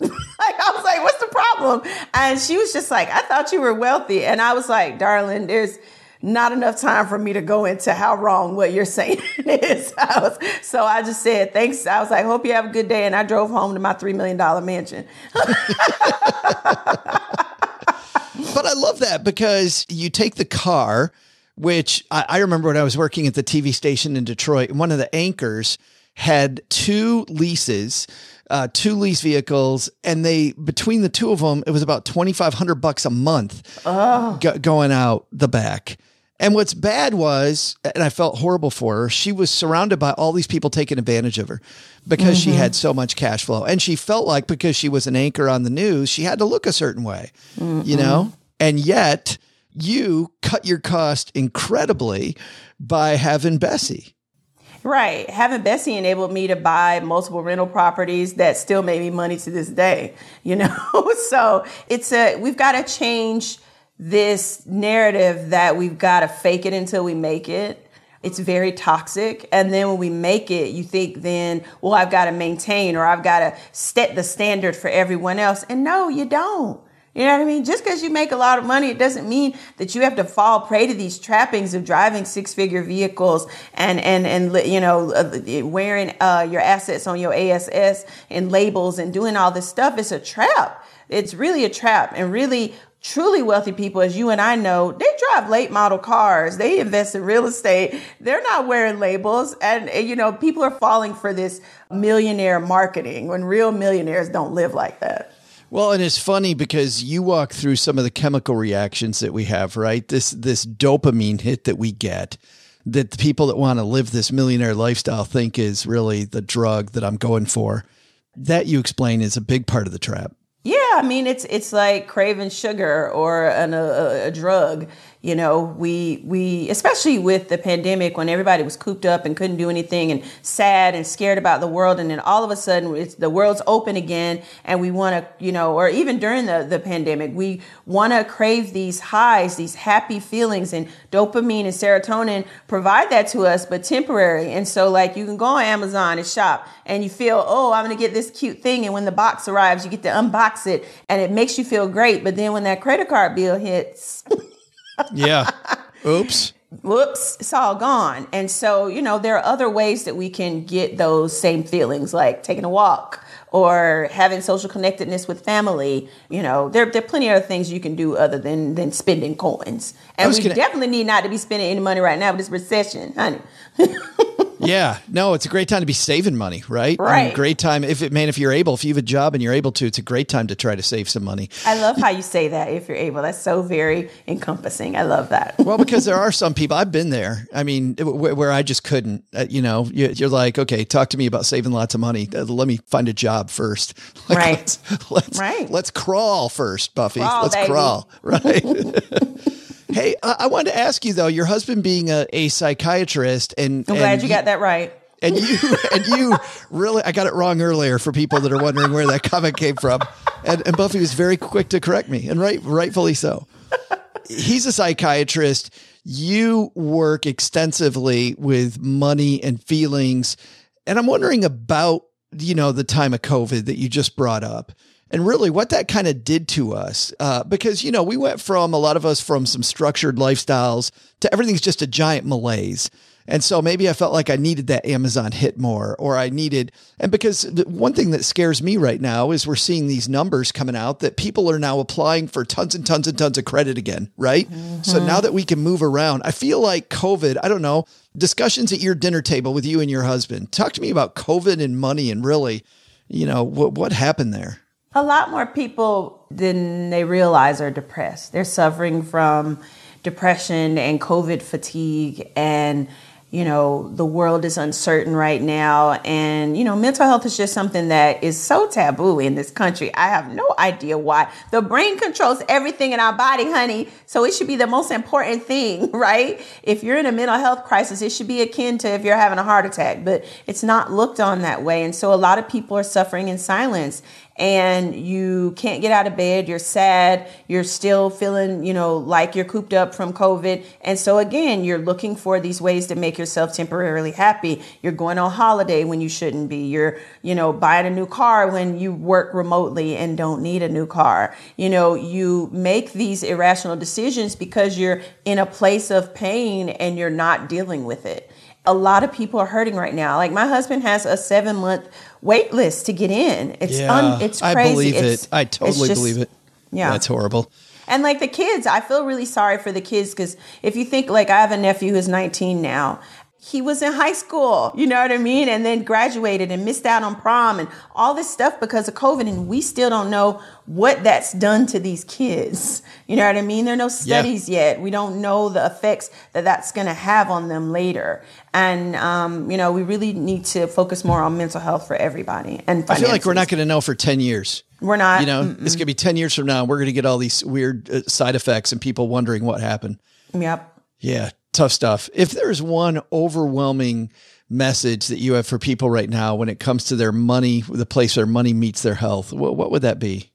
like I was like, what's the problem? And she was just like, I thought you were wealthy. And I was like, darling, there's not enough time for me to go into how wrong what you're saying is. I was, so I just said, thanks. I was like, hope you have a good day. And I drove home to my $3 million mansion. but I love that because you take the car, which I, I remember when I was working at the TV station in Detroit, one of the anchors had two leases uh, two lease vehicles, and they between the two of them, it was about twenty five hundred bucks a month oh. go- going out the back. And what's bad was, and I felt horrible for her, she was surrounded by all these people taking advantage of her because mm-hmm. she had so much cash flow. And she felt like because she was an anchor on the news, she had to look a certain way, mm you know? And yet you cut your cost incredibly by having Bessie. Right. Having Bessie enabled me to buy multiple rental properties that still made me money to this day, you know? so it's a, we've got to change this narrative that we've got to fake it until we make it. It's very toxic. And then when we make it, you think then, well, I've got to maintain or I've got to set the standard for everyone else. And no, you don't. You know what I mean? Just because you make a lot of money, it doesn't mean that you have to fall prey to these trappings of driving six-figure vehicles and and and you know uh, wearing uh, your assets on your ASS and labels and doing all this stuff. It's a trap. It's really a trap. And really, truly wealthy people, as you and I know, they drive late model cars. They invest in real estate. They're not wearing labels. And, you know, people are falling for this millionaire marketing when real millionaires don't live like that. Well, and it's funny because you walk through some of the chemical reactions that we have, right? This this dopamine hit that we get that the people that want to live this millionaire lifestyle think is really the drug that I'm going for. That you explain is a big part of the trap. Yeah, I mean it's it's like craving sugar or an, a, a drug. You know, we we especially with the pandemic when everybody was cooped up and couldn't do anything and sad and scared about the world, and then all of a sudden the world's open again, and we want to, you know, or even during the the pandemic, we want to crave these highs, these happy feelings, and dopamine and serotonin provide that to us, but temporary. And so, like, you can go on Amazon and shop, and you feel, oh, I'm gonna get this cute thing, and when the box arrives, you get to unbox it, and it makes you feel great. But then when that credit card bill hits. yeah. Oops. Whoops, it's all gone. And so, you know, there are other ways that we can get those same feelings, like taking a walk or having social connectedness with family. You know, there, there are plenty of other things you can do other than than spending coins. And we gonna- definitely need not to be spending any money right now with this recession, honey. Yeah, no, it's a great time to be saving money, right? I mean, Right. great time if it man, if you're able, if you have a job and you're able to, it's a great time to try to save some money. I love how you say that if you're able. That's so very encompassing. I love that. Well, because there are some people I've been there. I mean, where, where I just couldn't. Uh, you know, you, you're like, okay, talk to me about saving lots of money. Uh, let me find a job first. Like, Right. Let's, let's, Right. Let's crawl first, Buffie. Crawl, let's baby. crawl. Right. hey, I, I wanted to ask you though. Your husband being a, a psychiatrist, and I'm glad and you got that right. and you and you really I got it wrong earlier for people that are wondering where that comment came from. And, and Buffie was very quick to correct me, and right rightfully so. He's a psychiatrist. You work extensively with money and feelings. And I'm wondering about, you know, the time of COVID that you just brought up and really what that kind of did to us. Uh, because, you know, we went from a lot of us from some structured lifestyles to everything's just a giant malaise. And so maybe I felt like I needed that Amazon hit more, or I needed, and because the one thing that scares me right now is we're seeing these numbers coming out that people are now applying for tons and tons and tons of credit again, right? So now that we can move around, I feel like COVID, I don't know, discussions at your dinner table with you and your husband. Talk to me about COVID and money and really, you know, what, what happened there? A lot more people than they realize are depressed. They're suffering from depression and COVID fatigue and you know, the world is uncertain right now. And, you know, mental health is just something that is so taboo in this country. I have no idea why. The brain controls everything in our body, honey. So it should be the most important thing, right? If you're in a mental health crisis, it should be akin to if you're having a heart attack, but it's not looked on that way. And so a lot of people are suffering in silence and you can't get out of bed, you're sad, you're still feeling, you know, like you're cooped up from COVID. And so again, you're looking for these ways to make yourself temporarily happy. You're going on holiday when you shouldn't be. You're, you know, buying a new car when you work remotely and don't need a new car. You know, you make these irrational decisions because you're in a place of pain and you're not dealing with it a lot of people are hurting right now. Like my husband has a seven month wait list to get in. It's un, it's crazy. I believe It's- it. I totally just- believe it. Yeah. That's horrible. And like the kids, I feel really sorry for the kids because if you think like I have a nephew who's 19 now. He was in high school, you know what I mean? And then graduated and missed out on prom and all this stuff because of COVID. And we still don't know what that's done to these kids. You know what I mean? There are no studies yet. We don't know the effects that that's going to have on them later. And, um, you know, we really need to focus more on mental health for everybody. And I feel like we're not going to know for 10 years. We're not. You know, Mm-mm. it's going to be 10 years from now. We're going to get all these weird uh, side effects and people wondering what happened. Yep. Yeah, tough stuff. If there's one overwhelming message that you have for people right now when it comes to their money, the place where money meets their health, what, what would that be?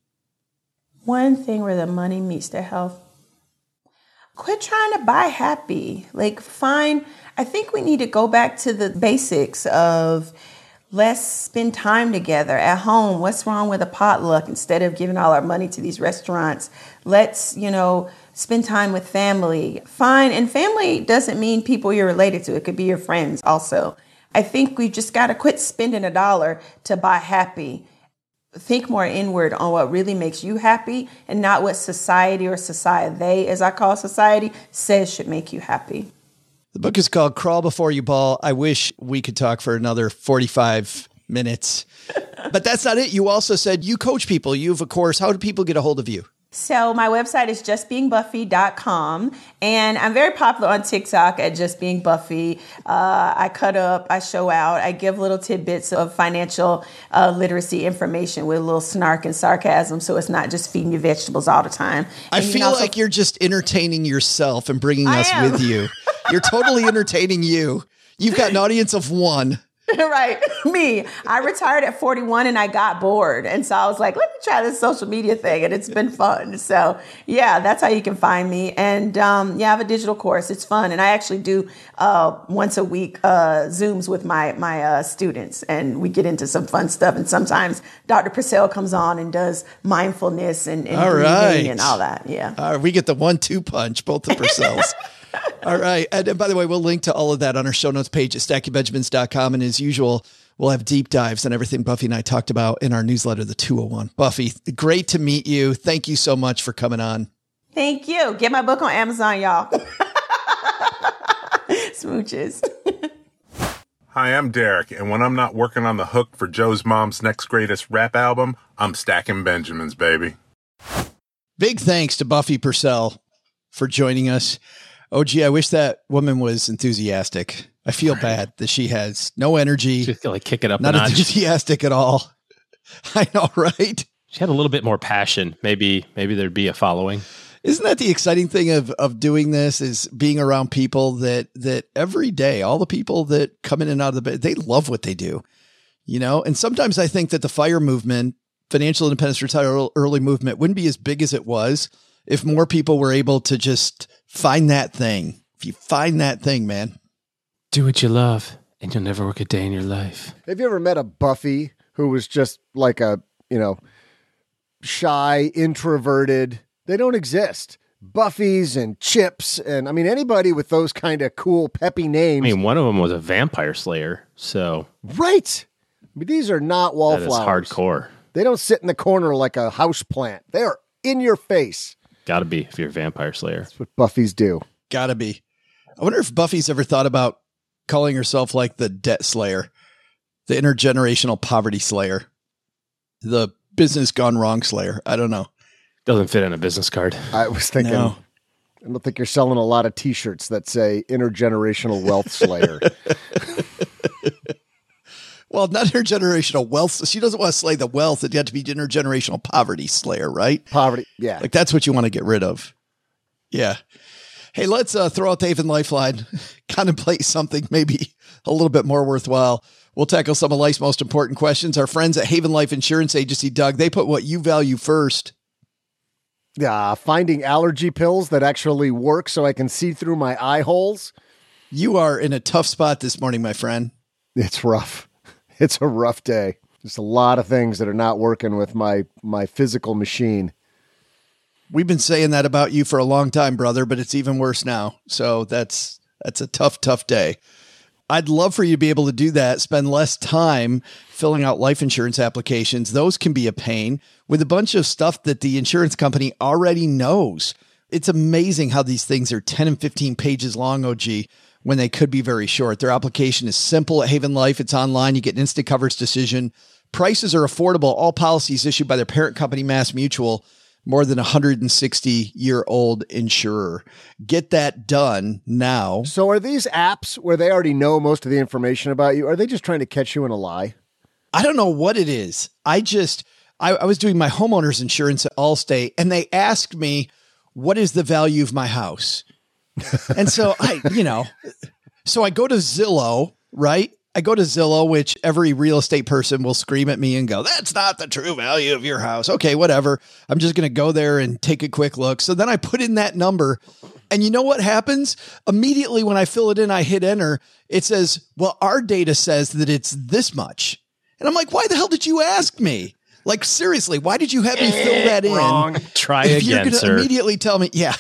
One thing where the money meets their health. Quit trying to buy happy. Like, find, I think we need to go back to the basics of let's spend time together at home. What's wrong with a potluck instead of giving all our money to these restaurants? Let's, you know, spend time with family. Fine. And family doesn't mean people you're related to, it could be your friends also. I think we've just got to quit spending a dollar to buy happy think more inward on what really makes you happy and not what society or society they as i call society says should make you happy The book is called Crawl Before You Ball. I wish we could talk for another 45 minutes. but that's not it. You also said you coach people. You have a course. How do people get a hold of you? So my website is justbeingbuffie.com and I'm very popular on TikTok at Just Being Buffie. Uh, I cut up, I show out, I give little tidbits of financial uh, literacy information with a little snark and sarcasm so it's not just feeding you vegetables all the time. I And you feel also- like you're just entertaining yourself and bringing I us with you. You're totally entertaining you. You've got an audience of one. right. Me. I retired at 41 and I got bored. And so I was like, let me try this social media thing. And it's been fun. So, yeah, that's how you can find me. And um, yeah, I have a digital course. It's fun. And I actually do uh, once a week uh, Zooms with my, my uh, students. And we get into some fun stuff. And sometimes Dr. Purselle comes on and does mindfulness and, and All breathing right. and all that. Yeah. Uh, we get the one two punch, both the Purselles. all right. And, and by the way, we'll link to all of that on our show notes page at stackingbenjamins.com. And as usual, we'll have deep dives on everything Buffie and I talked about in our newsletter, The 201. Buffie, great to meet you. Thank you so much for coming on. Thank you. Get my book on Amazon, y'all. Smooches. Hi, I'm Derek, and when I'm not working on the hook for Joe's mom's next greatest rap album, I'm stacking Benjamins, baby. Big thanks to Buffie Purselle for joining us. Oh, gee, I wish that woman was enthusiastic. I feel bad that she has no energy, Just like kick it up not a notch. enthusiastic at all. I know, right? She had a little bit more passion. Maybe maybe there'd be a following. Isn't that the exciting thing of of doing this is being around people that that every day, all the people that come in and out of the bed, they love what they do. You know, and sometimes I think that the fire movement, financial independence retire early movement wouldn't be as big as it was if more people were able to just find that thing. If you find that thing, man. Do what you love, and you'll never work a day in your life. Have you ever met a Buffy who was just like a, you know, shy, introverted? They don't exist. Buffies and Chips, and I mean, anybody with those kind of cool, peppy names. I mean, one of them was a vampire slayer, so right. I mean, these are not that is wallflowers. hardcore. They don't sit in the corner like a house plant. They are in your face. Got to be if you're a vampire slayer. That's what Buffy's do. Gotta be. I wonder if Buffie's ever thought about calling herself like the debt slayer, the intergenerational poverty slayer, the business gone wrong slayer. I don't know. Doesn't fit on a business card. I was thinking. No. I don't think you're selling a lot of T-shirts that say "intergenerational wealth slayer." Well, not intergenerational wealth. She doesn't want to slay the wealth. It had to be intergenerational poverty slayer, right? Poverty, yeah. Like that's what you want to get rid of. Yeah. Hey, let's uh, throw out the Haven Lifeline, contemplate something maybe a little bit more worthwhile. We'll tackle some of life's most important questions. Our friends at Haven Life Insurance Agency, Doug, they put what you value first. Yeah, finding allergy pills that actually work so I can see through my eye holes. You are in a tough spot this morning, my friend. It's rough. It's a rough day. Just a lot of things that are not working with my my physical machine. We've been saying that about you for a long time, brother, but it's even worse now. So that's that's a tough, tough day. I'd love for you to be able to do that, spend less time filling out life insurance applications. Those can be a pain with a bunch of stuff that the insurance company already knows. It's amazing how these things are 10 and 15 pages long, OG, when they could be very short. Their application is simple at Haven Life. It's online. You get an instant coverage decision. Prices are affordable. All policies issued by their parent company, Mass Mutual more than 160 year old insurer. Get that done now. So are these apps where they already know most of the information about you? Are they just trying to catch you in a lie? I don't know what it is. I just, I, I was doing my homeowner's insurance at Allstate and they asked me, what is the value of my house? And so I, you know, so I go to Zillow, right? I go to Zillow, which every real estate person will scream at me and go, that's not the true value of your house. Okay, whatever. I'm just going to go there and take a quick look. So then I put in that number. And you know what happens? Immediately when I fill it in, I hit enter. It says, well, our data says that it's this much. And I'm like, why the hell did you ask me? Like, seriously, why did you have me fill that in? Wrong. Try if you're again, gonna sir. immediately tell me, yeah.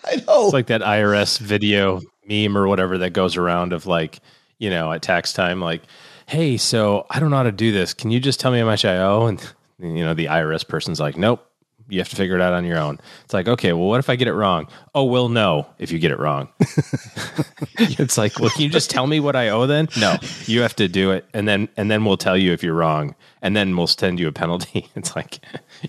I know. It's like that IRS video meme or whatever that goes around of like, you know, at tax time, like, hey, so I don't know how to do this. Can you just tell me how much I owe? And, you know, the IRS person's like, nope, You have to figure it out on your own. It's like, okay, well, what if I get it wrong? Oh, we'll know if you get it wrong. it's like, well, can you just tell me what I owe then? No, you have to do it, and then and then we'll tell you if you're wrong, and then we'll send you a penalty. It's like,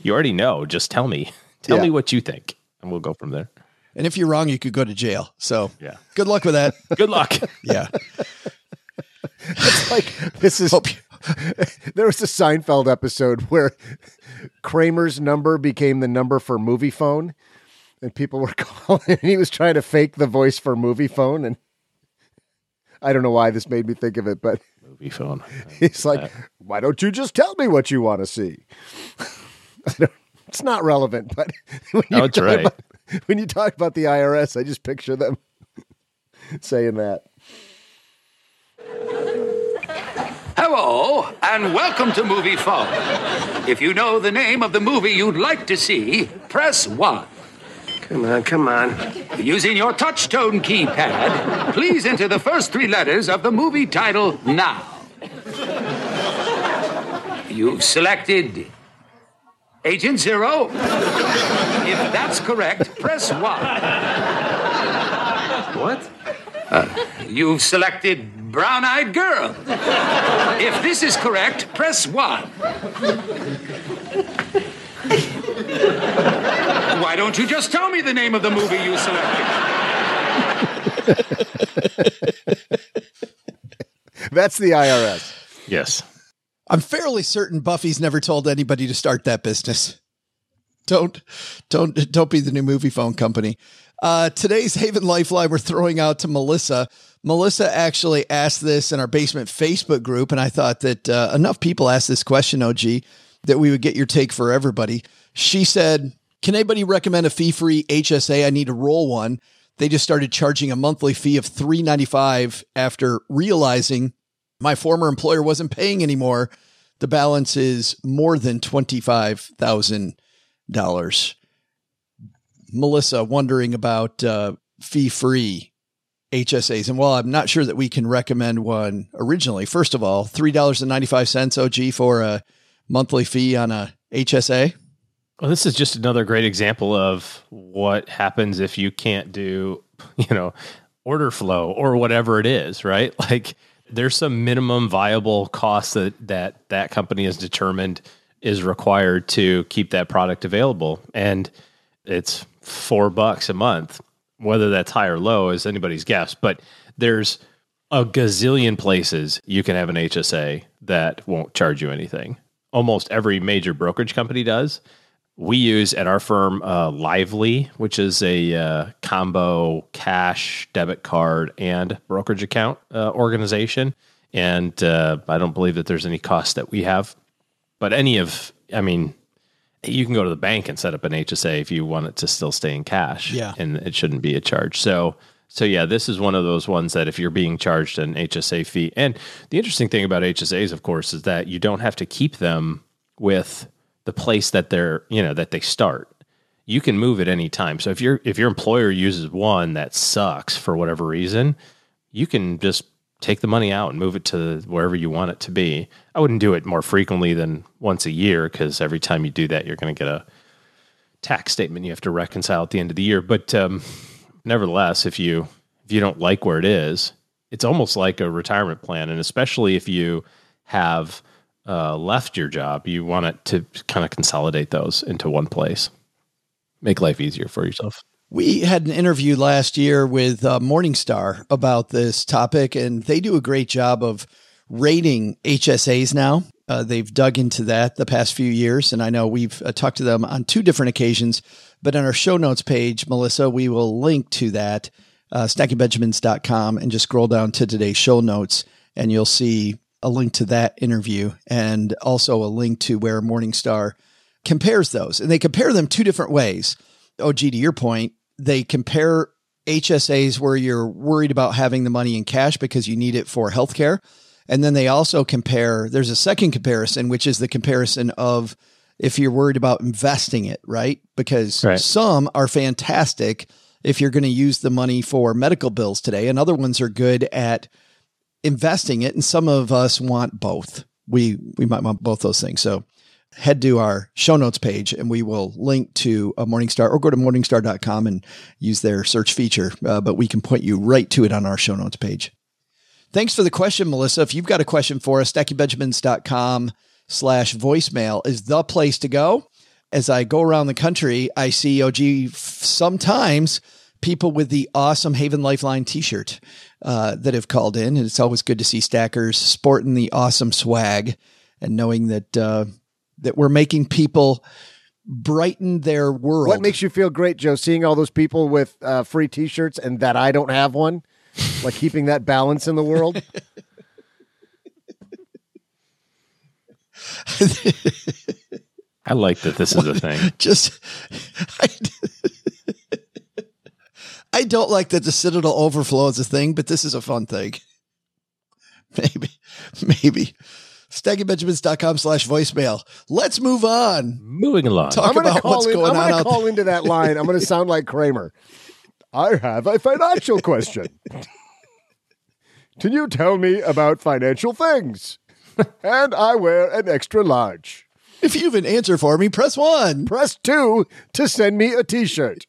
you already know. Just tell me. Tell Yeah. me what you think, and we'll go from there. And if you're wrong, you could go to jail. So Yeah. good luck with that. Good luck. Yeah. It's like this is. Hope you- there was a Seinfeld episode where Kramer's number became the number for movie phone, and people were calling, and he was trying to fake the voice for movie phone, and I don't know why this made me think of it, but Movie phone. he's like, "Why don't you just tell me what you want to see?" I don't- it's not relevant, but when No, you it's talk right. about- when you talk about the IRS, I just picture them saying that. Hello, and welcome to Movie Phone. If you know the name of the movie you'd like to see, press 1. Come on, come on. Using your touchtone keypad, please enter the first three letters of the movie title now. You've selected Agent Zero. If that's correct, press 1. What? Uh, you've selected Brown Eyed Girl. If this is correct, press 1. Why don't you just tell me the name of the movie you selected? That's the IRS. Yes. I'm fairly certain Buffie's never told anybody to start that business. Don't, don't, don't be the new movie phone company. Uh, today's Haven Lifeline we're throwing out to Melissa. Melissa actually asked this in our basement Facebook group, and I thought that uh, enough people asked this question, OG, that we would get your take for everybody. She said, "Can anybody recommend a fee-free HSA? I need to roll one." They just started charging a monthly fee of three ninety five after realizing my former employer wasn't paying anymore. The balance is more than $25,000. Melissa wondering about uh, fee free HSAs. And while I'm not sure that we can recommend one originally, first of all, $3.95 OG for a monthly fee on a HSA. Well, this is just another great example of what happens if you can't do, you know, order flow or whatever it is, right? Like there's some minimum viable cost that that that company has determined is required to keep that product available and it's 4 bucks a month. Whether that's high or low is anybody's guess, but there's a gazillion places you can have an HSA that won't charge you anything. Almost every major brokerage company does we use at our firm uh, Lively, which is a uh, combo cash, debit card, and brokerage account uh, organization. And uh, I don't believe that there's any cost that we have. But any of, I mean, you can go to the bank and set up an HSA if you want it to still stay in cash. Yeah. And it shouldn't be a charge. So, so yeah, this is one of those ones that if you're being charged an HSA fee, and the interesting thing about HSAs, of course, is that you don't have to keep them with the place that they're you know that they start you can move at any time so if your if your employer uses one that sucks for whatever reason you can just take the money out and move it to wherever you want it to be. I wouldn't do it more frequently than once a year because every time you do that you're going to get a tax statement you have to reconcile at the end of the year. But um, nevertheless if you if you don't like where it is it's almost like a retirement plan. And especially if you have uh, left your job, you want it to kind of consolidate those into one place, make life easier for yourself. We had an interview last year with uh, Morningstar about this topic, and they do a great job of rating HSAs now. Uh, they've dug into that the past few years, and I know we've uh, talked to them on two different occasions. But on our show notes page, Melissa, we will link to that, uh, stackingbenjamins.com, and just scroll down to today's show notes, and you'll see a link to that interview and also a link to where Morningstar compares those. And they compare them two different ways. OG, to your point, they compare HSAs where you're worried about having the money in cash because you need it for healthcare. And then they also compare, there's a second comparison, which is the comparison of if you're worried about investing it, right? Because Right. some are fantastic if you're going to use the money for medical bills today, and other ones are good at investing it. And some of us want both. We we might want both those things. So head to our show notes page and we will link to a Morningstar or go to morningstar.com and use their search feature. Uh, but we can point you right to it on our show notes page. Thanks for the question, Melissa. If you've got a question for us, stackingbenjamins.com slash voicemail is the place to go. As I go around the country, I see OG sometimes people with the awesome Haven Lifeline t-shirt uh, that have called in. And it's always good to see stackers sporting the awesome swag and knowing that, uh, that we're making people brighten their world. What makes you feel great, Joe? Seeing all those people with uh, free T-shirts and that I don't have one, like keeping that balance in the world. I like that this is a thing. Just, I, I don't like that the Citadel order flow is a thing, but this is a fun thing. Maybe, maybe. StackingBenjamins.com slash voicemail. Let's move on. Moving along. Talk about what's in, going I'm on gonna call into that line. I'm going to sound like Kramer. I have a financial question. Can you tell me about financial things? and I wear an extra large. If you have an answer for me, press one. Press two to send me a t-shirt.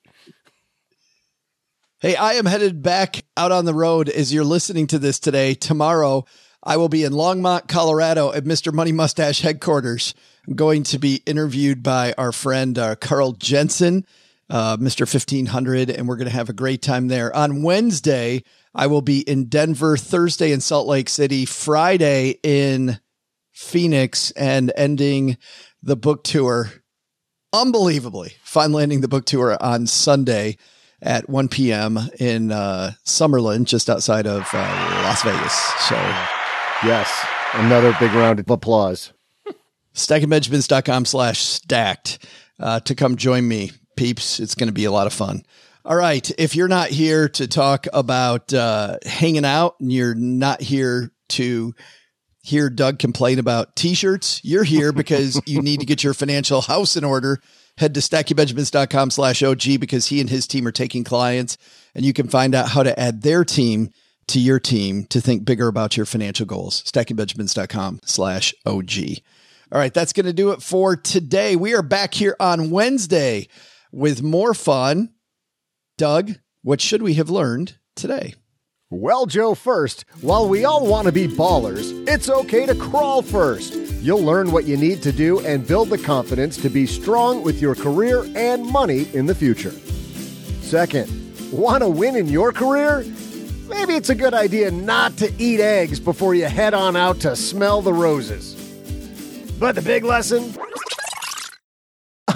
Hey, I am headed back out on the road as you're listening to this today. Tomorrow, I will be in Longmont, Colorado at Mr. Money Mustache headquarters. I'm going to be interviewed by our friend uh, Carl Jensen, uh, Mr. 1500, and we're going to have a great time there. On Wednesday, I will be in Denver, Thursday in Salt Lake City, Friday in Phoenix, and ending the book tour unbelievably. Fine landing the book tour on Sunday at 1 p.m. in uh, Summerlin, just outside of uh, Las Vegas. So, yes, another big round of applause. stackingbenjamins.com slash stacked uh, to come join me, peeps. It's going to be a lot of fun. All right. If you're not here to talk about uh, hanging out and you're not here to hear Doug complain about t-shirts, you're here because you need to get your financial house in order. Head to stackingbenjamins.com slash OG because he and his team are taking clients and you can find out how to add their team to your team to think bigger about your financial goals. stackingbenjamins.com slash OG. All right. That's going to do it for today. We are back here on Wednesday with more fun. Doug, what should we have learned today? Well, Joe, first, while we all want to be ballers, it's okay to crawl first. You'll learn what you need to do and build the confidence to be strong with your career and money in the future. Second, want to win in your career? Maybe it's a good idea not to eat eggs before you head on out to smell the roses. But the big lesson?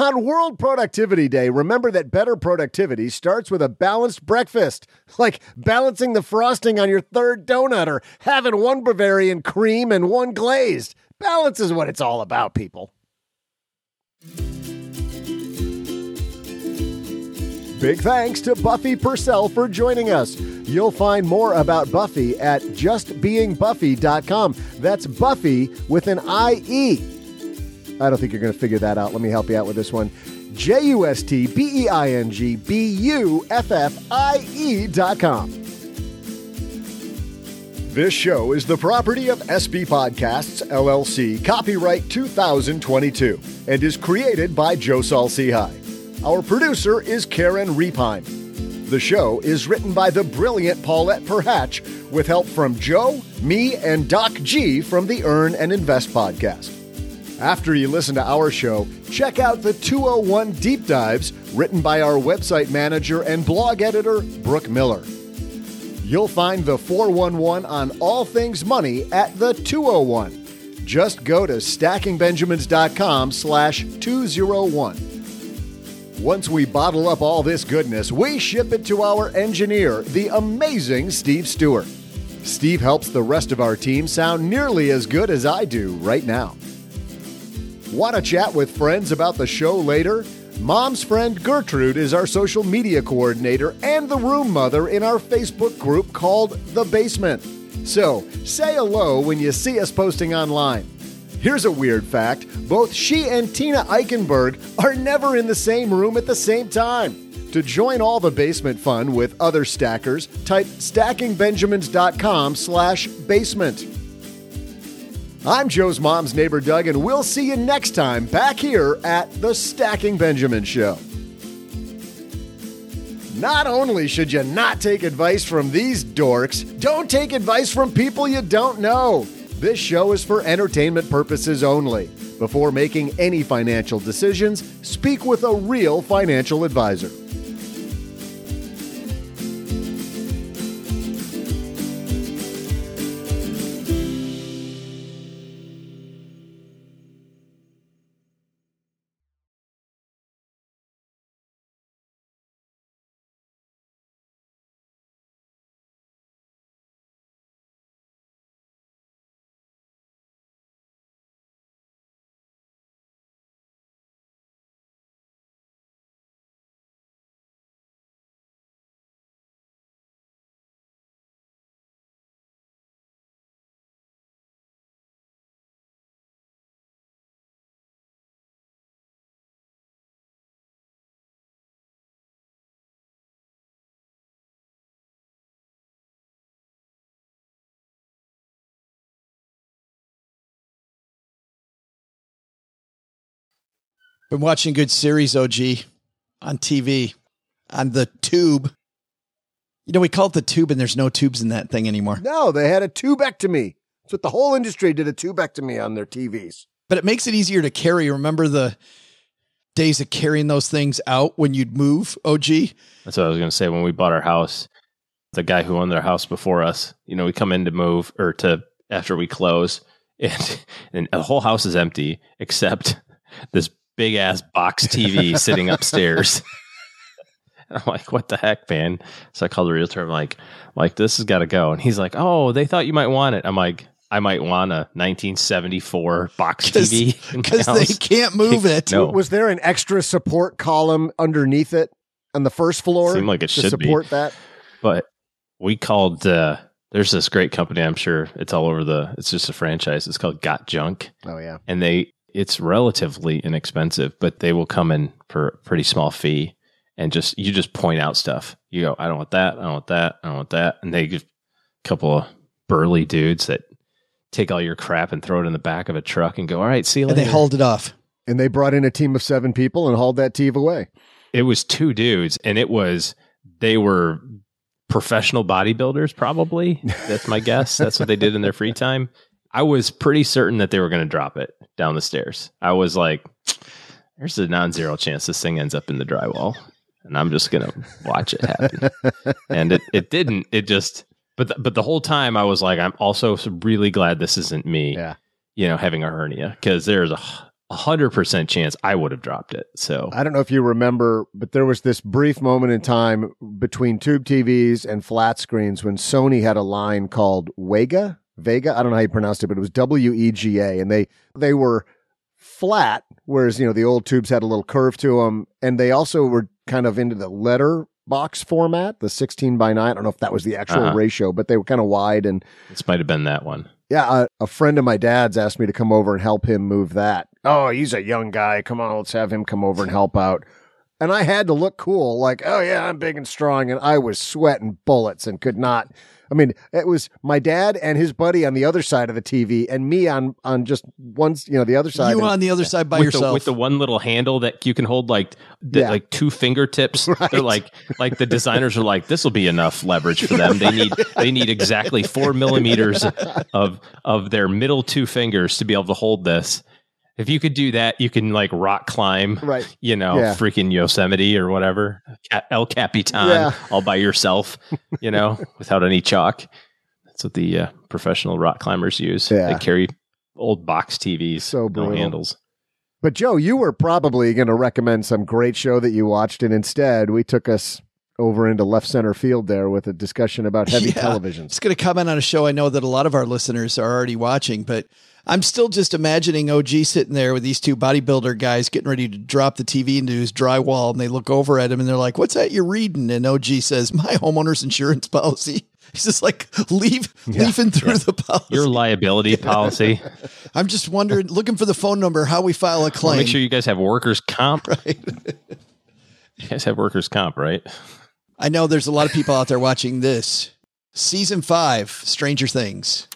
On World Productivity Day, remember that better productivity starts with a balanced breakfast, like balancing the frosting on your third donut or having one Bavarian cream and one glazed. Balance is what it's all about, people. Big thanks to Buffie Purselle for joining us. You'll find more about Buffie at justbeingbuffie.com. That's Buffie with an I-E. I don't think you're going to figure that out. Let me help you out with this one. J U S T B E I N G B U F F I E dot com. This show is the property of SB Podcasts, LLC, copyright 2022, and is created by Joe Saul-Sehy. Our producer is Karen Repine. The show is written by the brilliant Paulette Perhatch with help from Joe, me, and Doc G from the Earn and Invest podcast. After you listen to our show, check out the 201 Deep Dives written by our website manager and blog editor, Brooke Miller. You'll find the 411 on all things money at the 201. Just go to stackingbenjamins.com slash 201. Once we bottle up all this goodness, we ship it to our engineer, the amazing Steve Stewart. Steve helps the rest of our team sound nearly as good as I do right now. Want to chat with friends about the show later? Mom's friend Gertrude is our social media coordinator and the room mother in our Facebook group called The Basement. So, say hello when you see us posting online. Here's a weird fact both she and Tina Eichenberg are never in the same room at the same time. To join all the basement fun with other stackers, type stackingbenjamins.com slash basement. I'm Joe's mom's neighbor, Doug, and we'll see you next time back here at the Stacking Benjamin Show. Not only should you not take advice from these dorks, don't take advice from people you don't know. This show is for entertainment purposes only. Before making any financial decisions, speak with a real financial advisor. Been watching good series, OG, on TV, on the tube. You know, we call it the tube, and there's no tubes in that thing anymore. No, they had a tubectomy. That's what the whole industry did a tubectomy on their TVs. But it makes it easier to carry. Remember the days of carrying those things out when you'd move, OG? That's what I was going to say. When we bought our house, the guy who owned their house before us, you know, we come in to move or to after we close, and, and the whole house is empty except this big ass box TV sitting upstairs. And I'm like, what the heck, man? So I called the realtor. I'm like, like this has got to go. And he's like, oh, they thought you might want it. I'm like, I might want a 1974 box TV Because they can't move it. No. Was there an extra support column underneath it on the first floor? Seemed like it to should be. support that. but we called uh there's this great company i'm sure it's all over the it's just a franchise it's called got junk Oh yeah. and they it's relatively inexpensive but they will come in for a pretty small fee and just you just point out stuff. You go i don't want that. I don't want that. I don't want that. And they give a couple of burly dudes that take all your crap and throw it in the back of a truck and go all right see you later. And they hauled it off. And they brought in a team of seven people and hauled that TV away. it was two dudes and it was they were professional bodybuilders probably. That's my guess. That's what they did in their free time. I was pretty certain that they were going to drop it down the stairs. I was like there's a non-zero chance this thing ends up in the drywall and i'm just going to watch it happen. And it, it didn't. It just but the, but the whole time i was like i'm also really glad this isn't me Yeah. you know having a hernia because there's a hundred percent chance i would have dropped it so. I don't know if you remember, but there was this brief moment in time between tube TVs and flat screens when Sony had a line called Wega, Vega. I don't know how you pronounced it, but it was W E G A, and they they were flat, whereas you know the old tubes had a little curve to them, and they also were kind of into the letter box format, the sixteen by nine. I don't know if that was the actual Uh-huh. ratio, but they were kind of wide and. this might have been that one Yeah, a, a friend of my dad's asked me to come over and help him move that. Oh, he's a young guy. Come on, let's have him come over and help out. And I had to look cool, like, oh yeah, I'm big and strong, and I was sweating bullets and could not. I mean, it was my dad and his buddy on the other side of the TV, and me on on just one, you know, the other side. You And- on the other side by with yourself. The, with the one little handle that you can hold like the, Yeah. like two fingertips. Right. They're like like the designers are like this will be enough leverage for them. They need they need exactly four millimeters of of their middle two fingers to be able to hold this. If you could do that, you can like rock climb, Right. You know, Yeah. freaking Yosemite or whatever, El Capitan, Yeah. all by yourself, you know, without any chalk. That's what the uh, professional rock climbers use. Yeah. They carry old box TVs, So no handles. But Joe, you were probably going to recommend some great show that you watched, and instead we took us over into left center field there with a discussion about heavy Yeah. televisions. It's going to comment on a show I know that a lot of our listeners are already watching, but I'm still just imagining OG sitting there with these two bodybuilder guys getting ready to drop the TV into his drywall, and they look over at him and they're like, "What's that you're reading?" And OG says, "My homeowner's insurance policy." He's just like leave leafing through the policy. Your liability policy. I'm just wondering, looking for the phone number, how we file a claim. make sure you guys have workers' comp. Right. You guys have workers' comp, right? I know there's a lot of people out there watching this. Season five, Stranger Things.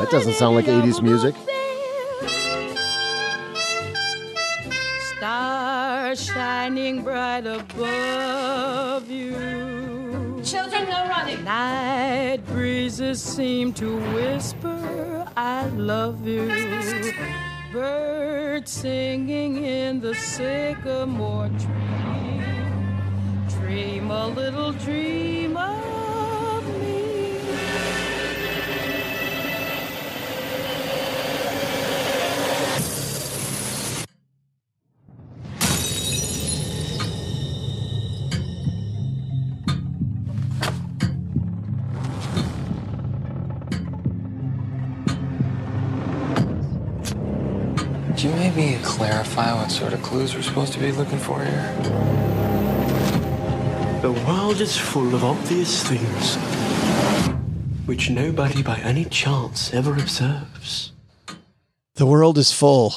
That doesn't sound like 80s music. Stars shining bright above you. Children, no running. Night breezes seem to whisper, I love you. Birds singing in the sycamore tree. Dream a little dream maybe clarify what sort of clues we're supposed to be looking for here? The world is full of obvious things which nobody by any chance ever observes. The world is full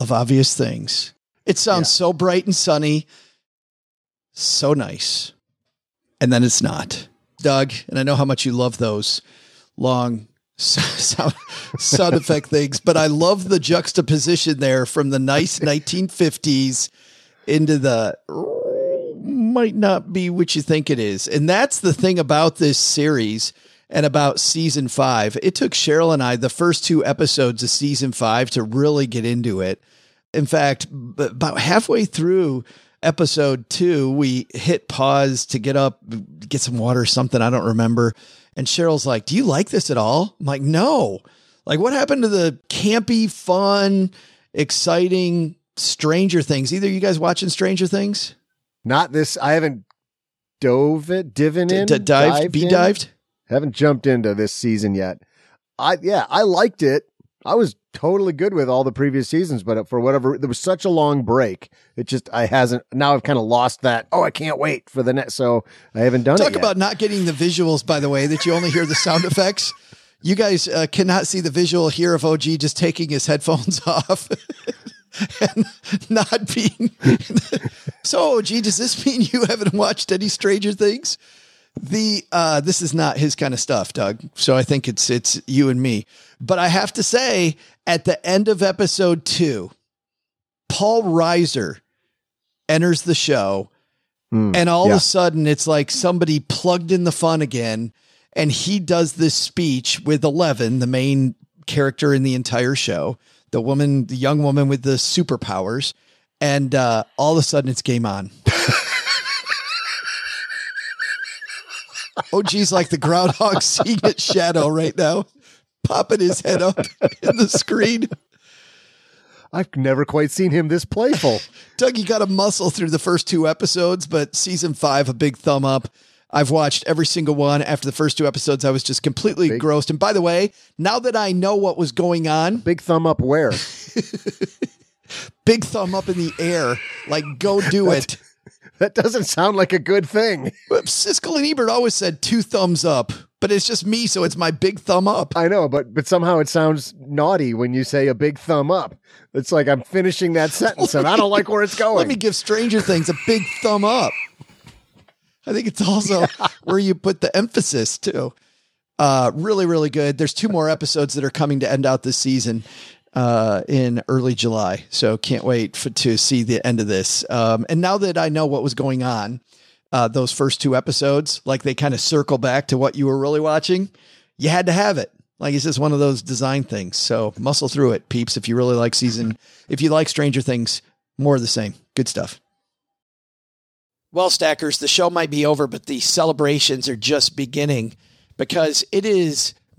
of obvious things. It sounds so bright and sunny, so nice. And then it's not. Doug, and I know how much you love those long sound, sound effect things, but I love the juxtaposition there from the nice 1950s into the might not be what you think it is. And that's the thing about this series and about season five. It took Cheryl and I the first two episodes of season five to really get into it. In fact, about halfway through episode two, we hit pause to get up, get some water something. I don't remember. And Cheryl's like, Do you like this at all? I'm like, No. Like, what happened to the campy, fun, exciting Stranger Things? Either you guys watching Stranger Things? Not this. I haven't dove it, divin in, D- dived, be dived? Haven't jumped into this season yet. I yeah, I liked it. I was totally good with all the previous seasons, but for whatever there was such a long break, it just I hasn't. Now I've kind of lost that. Oh, I can't wait for the next. So I haven't done Talk about not getting the visuals, by the way, that you only hear the sound effects. You guys uh, cannot see the visual here of OG just taking his headphones off and not being. so, OG, does this mean you haven't watched any Stranger Things? The uh, this is not his kind of stuff, Doug. So I think it's it's you and me. But I have to say, at the end of episode two, Paul Reiser enters the show and all yeah. of a sudden it's like somebody plugged in the fun again and he does this speech with 11 the main character in the entire show the woman the young woman with the superpowers and uh, all of a sudden it's game on oh geez like the groundhog seeing its shadow right now popping his head up in the screen I've never quite seen him this playful. Doug, you got a muscle through the first two episodes, but season five, a big thumb up. I've watched every single one. After the first two episodes, I was just completely grossed. And by the way, now that I know what was going on, big thumb up where? big thumb up in the air. Like, go do it. That doesn't sound like a good thing. Siskel and Ebert always said two thumbs up, but it's just me, so it's my big thumb up. I know, but but somehow it sounds naughty when you say a big thumb up. It's like I'm finishing that sentence and I don't like where it's going. Let me give Stranger Things a big thumb up. I think it's also where you put the emphasis too. Uh, really, really good. There's two more episodes that are coming to end out this season uh, in early July. So can't wait for, to see the end of this. Um, and now that I know what was going on, uh, those first two episodes, like they kind of circle back to what you were really watching, you had to have it. Like it's just one of those design things. So muscle through it, peeps. If you really like season, if you like Stranger Things, more of the same. Good stuff. Well, Stackers, the show might be over, but the celebrations are just beginning because it is